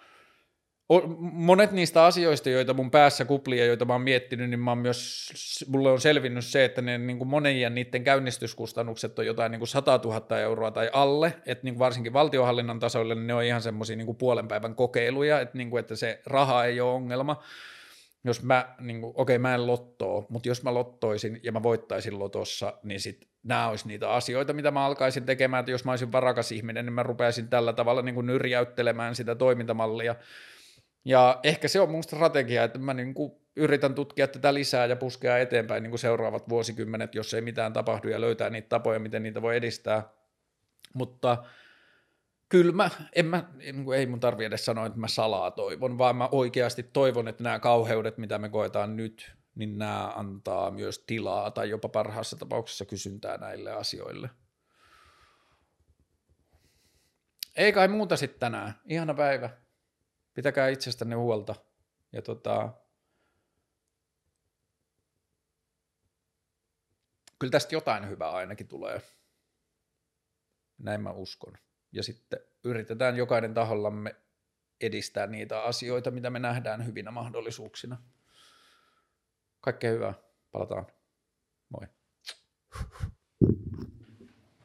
monet niistä asioista, joita mun päässä kuplii ja joita mä oon miettinyt, niin mä oon myös, mulle on selvinnyt se, että ne niin kuin monien niiden käynnistyskustannukset on jotain niin kuin 100 000 euroa tai alle, että niin kuin varsinkin valtiohallinnan tasoille niin ne on ihan semmoisia niin puolen päivän kokeiluja, että, niin kuin, että se raha ei ole ongelma, jos mä, niin kuin, okei mä en lottoo, mutta jos mä lottoisin ja mä voittaisin lotossa, niin sit nämä olisi niitä asioita, mitä mä alkaisin tekemään, että jos mä olisin varakas ihminen, niin mä rupeaisin tällä tavalla niin kuin nyrjäyttelemään sitä toimintamallia, Ja ehkä se on mun strategia, että mä niin kuin yritän tutkia tätä lisää ja puskea eteenpäin niin kuin seuraavat vuosikymmenet, jos ei mitään tapahdu ja löytää niitä tapoja, miten niitä voi edistää. Mutta kyllä mä, en mä, niin ei mun tarvi edes sanoa, että mä salaa toivon, vaan mä oikeasti toivon, että nämä kauheudet, mitä me koetaan nyt, niin nämä antaa myös tilaa tai jopa parhaassa tapauksessa kysyntää näille asioille. Ei kai muuta sitten tänään. Ihana päivä. Pitäkää itsestänne huolta. Ja tota, kyllä tästä jotain hyvää ainakin tulee. Näin mä uskon. Ja sitten yritetään jokainen tahollamme edistää niitä asioita, mitä me nähdään hyvinä mahdollisuuksina. Kaikkea hyvää. Palataan. Moi.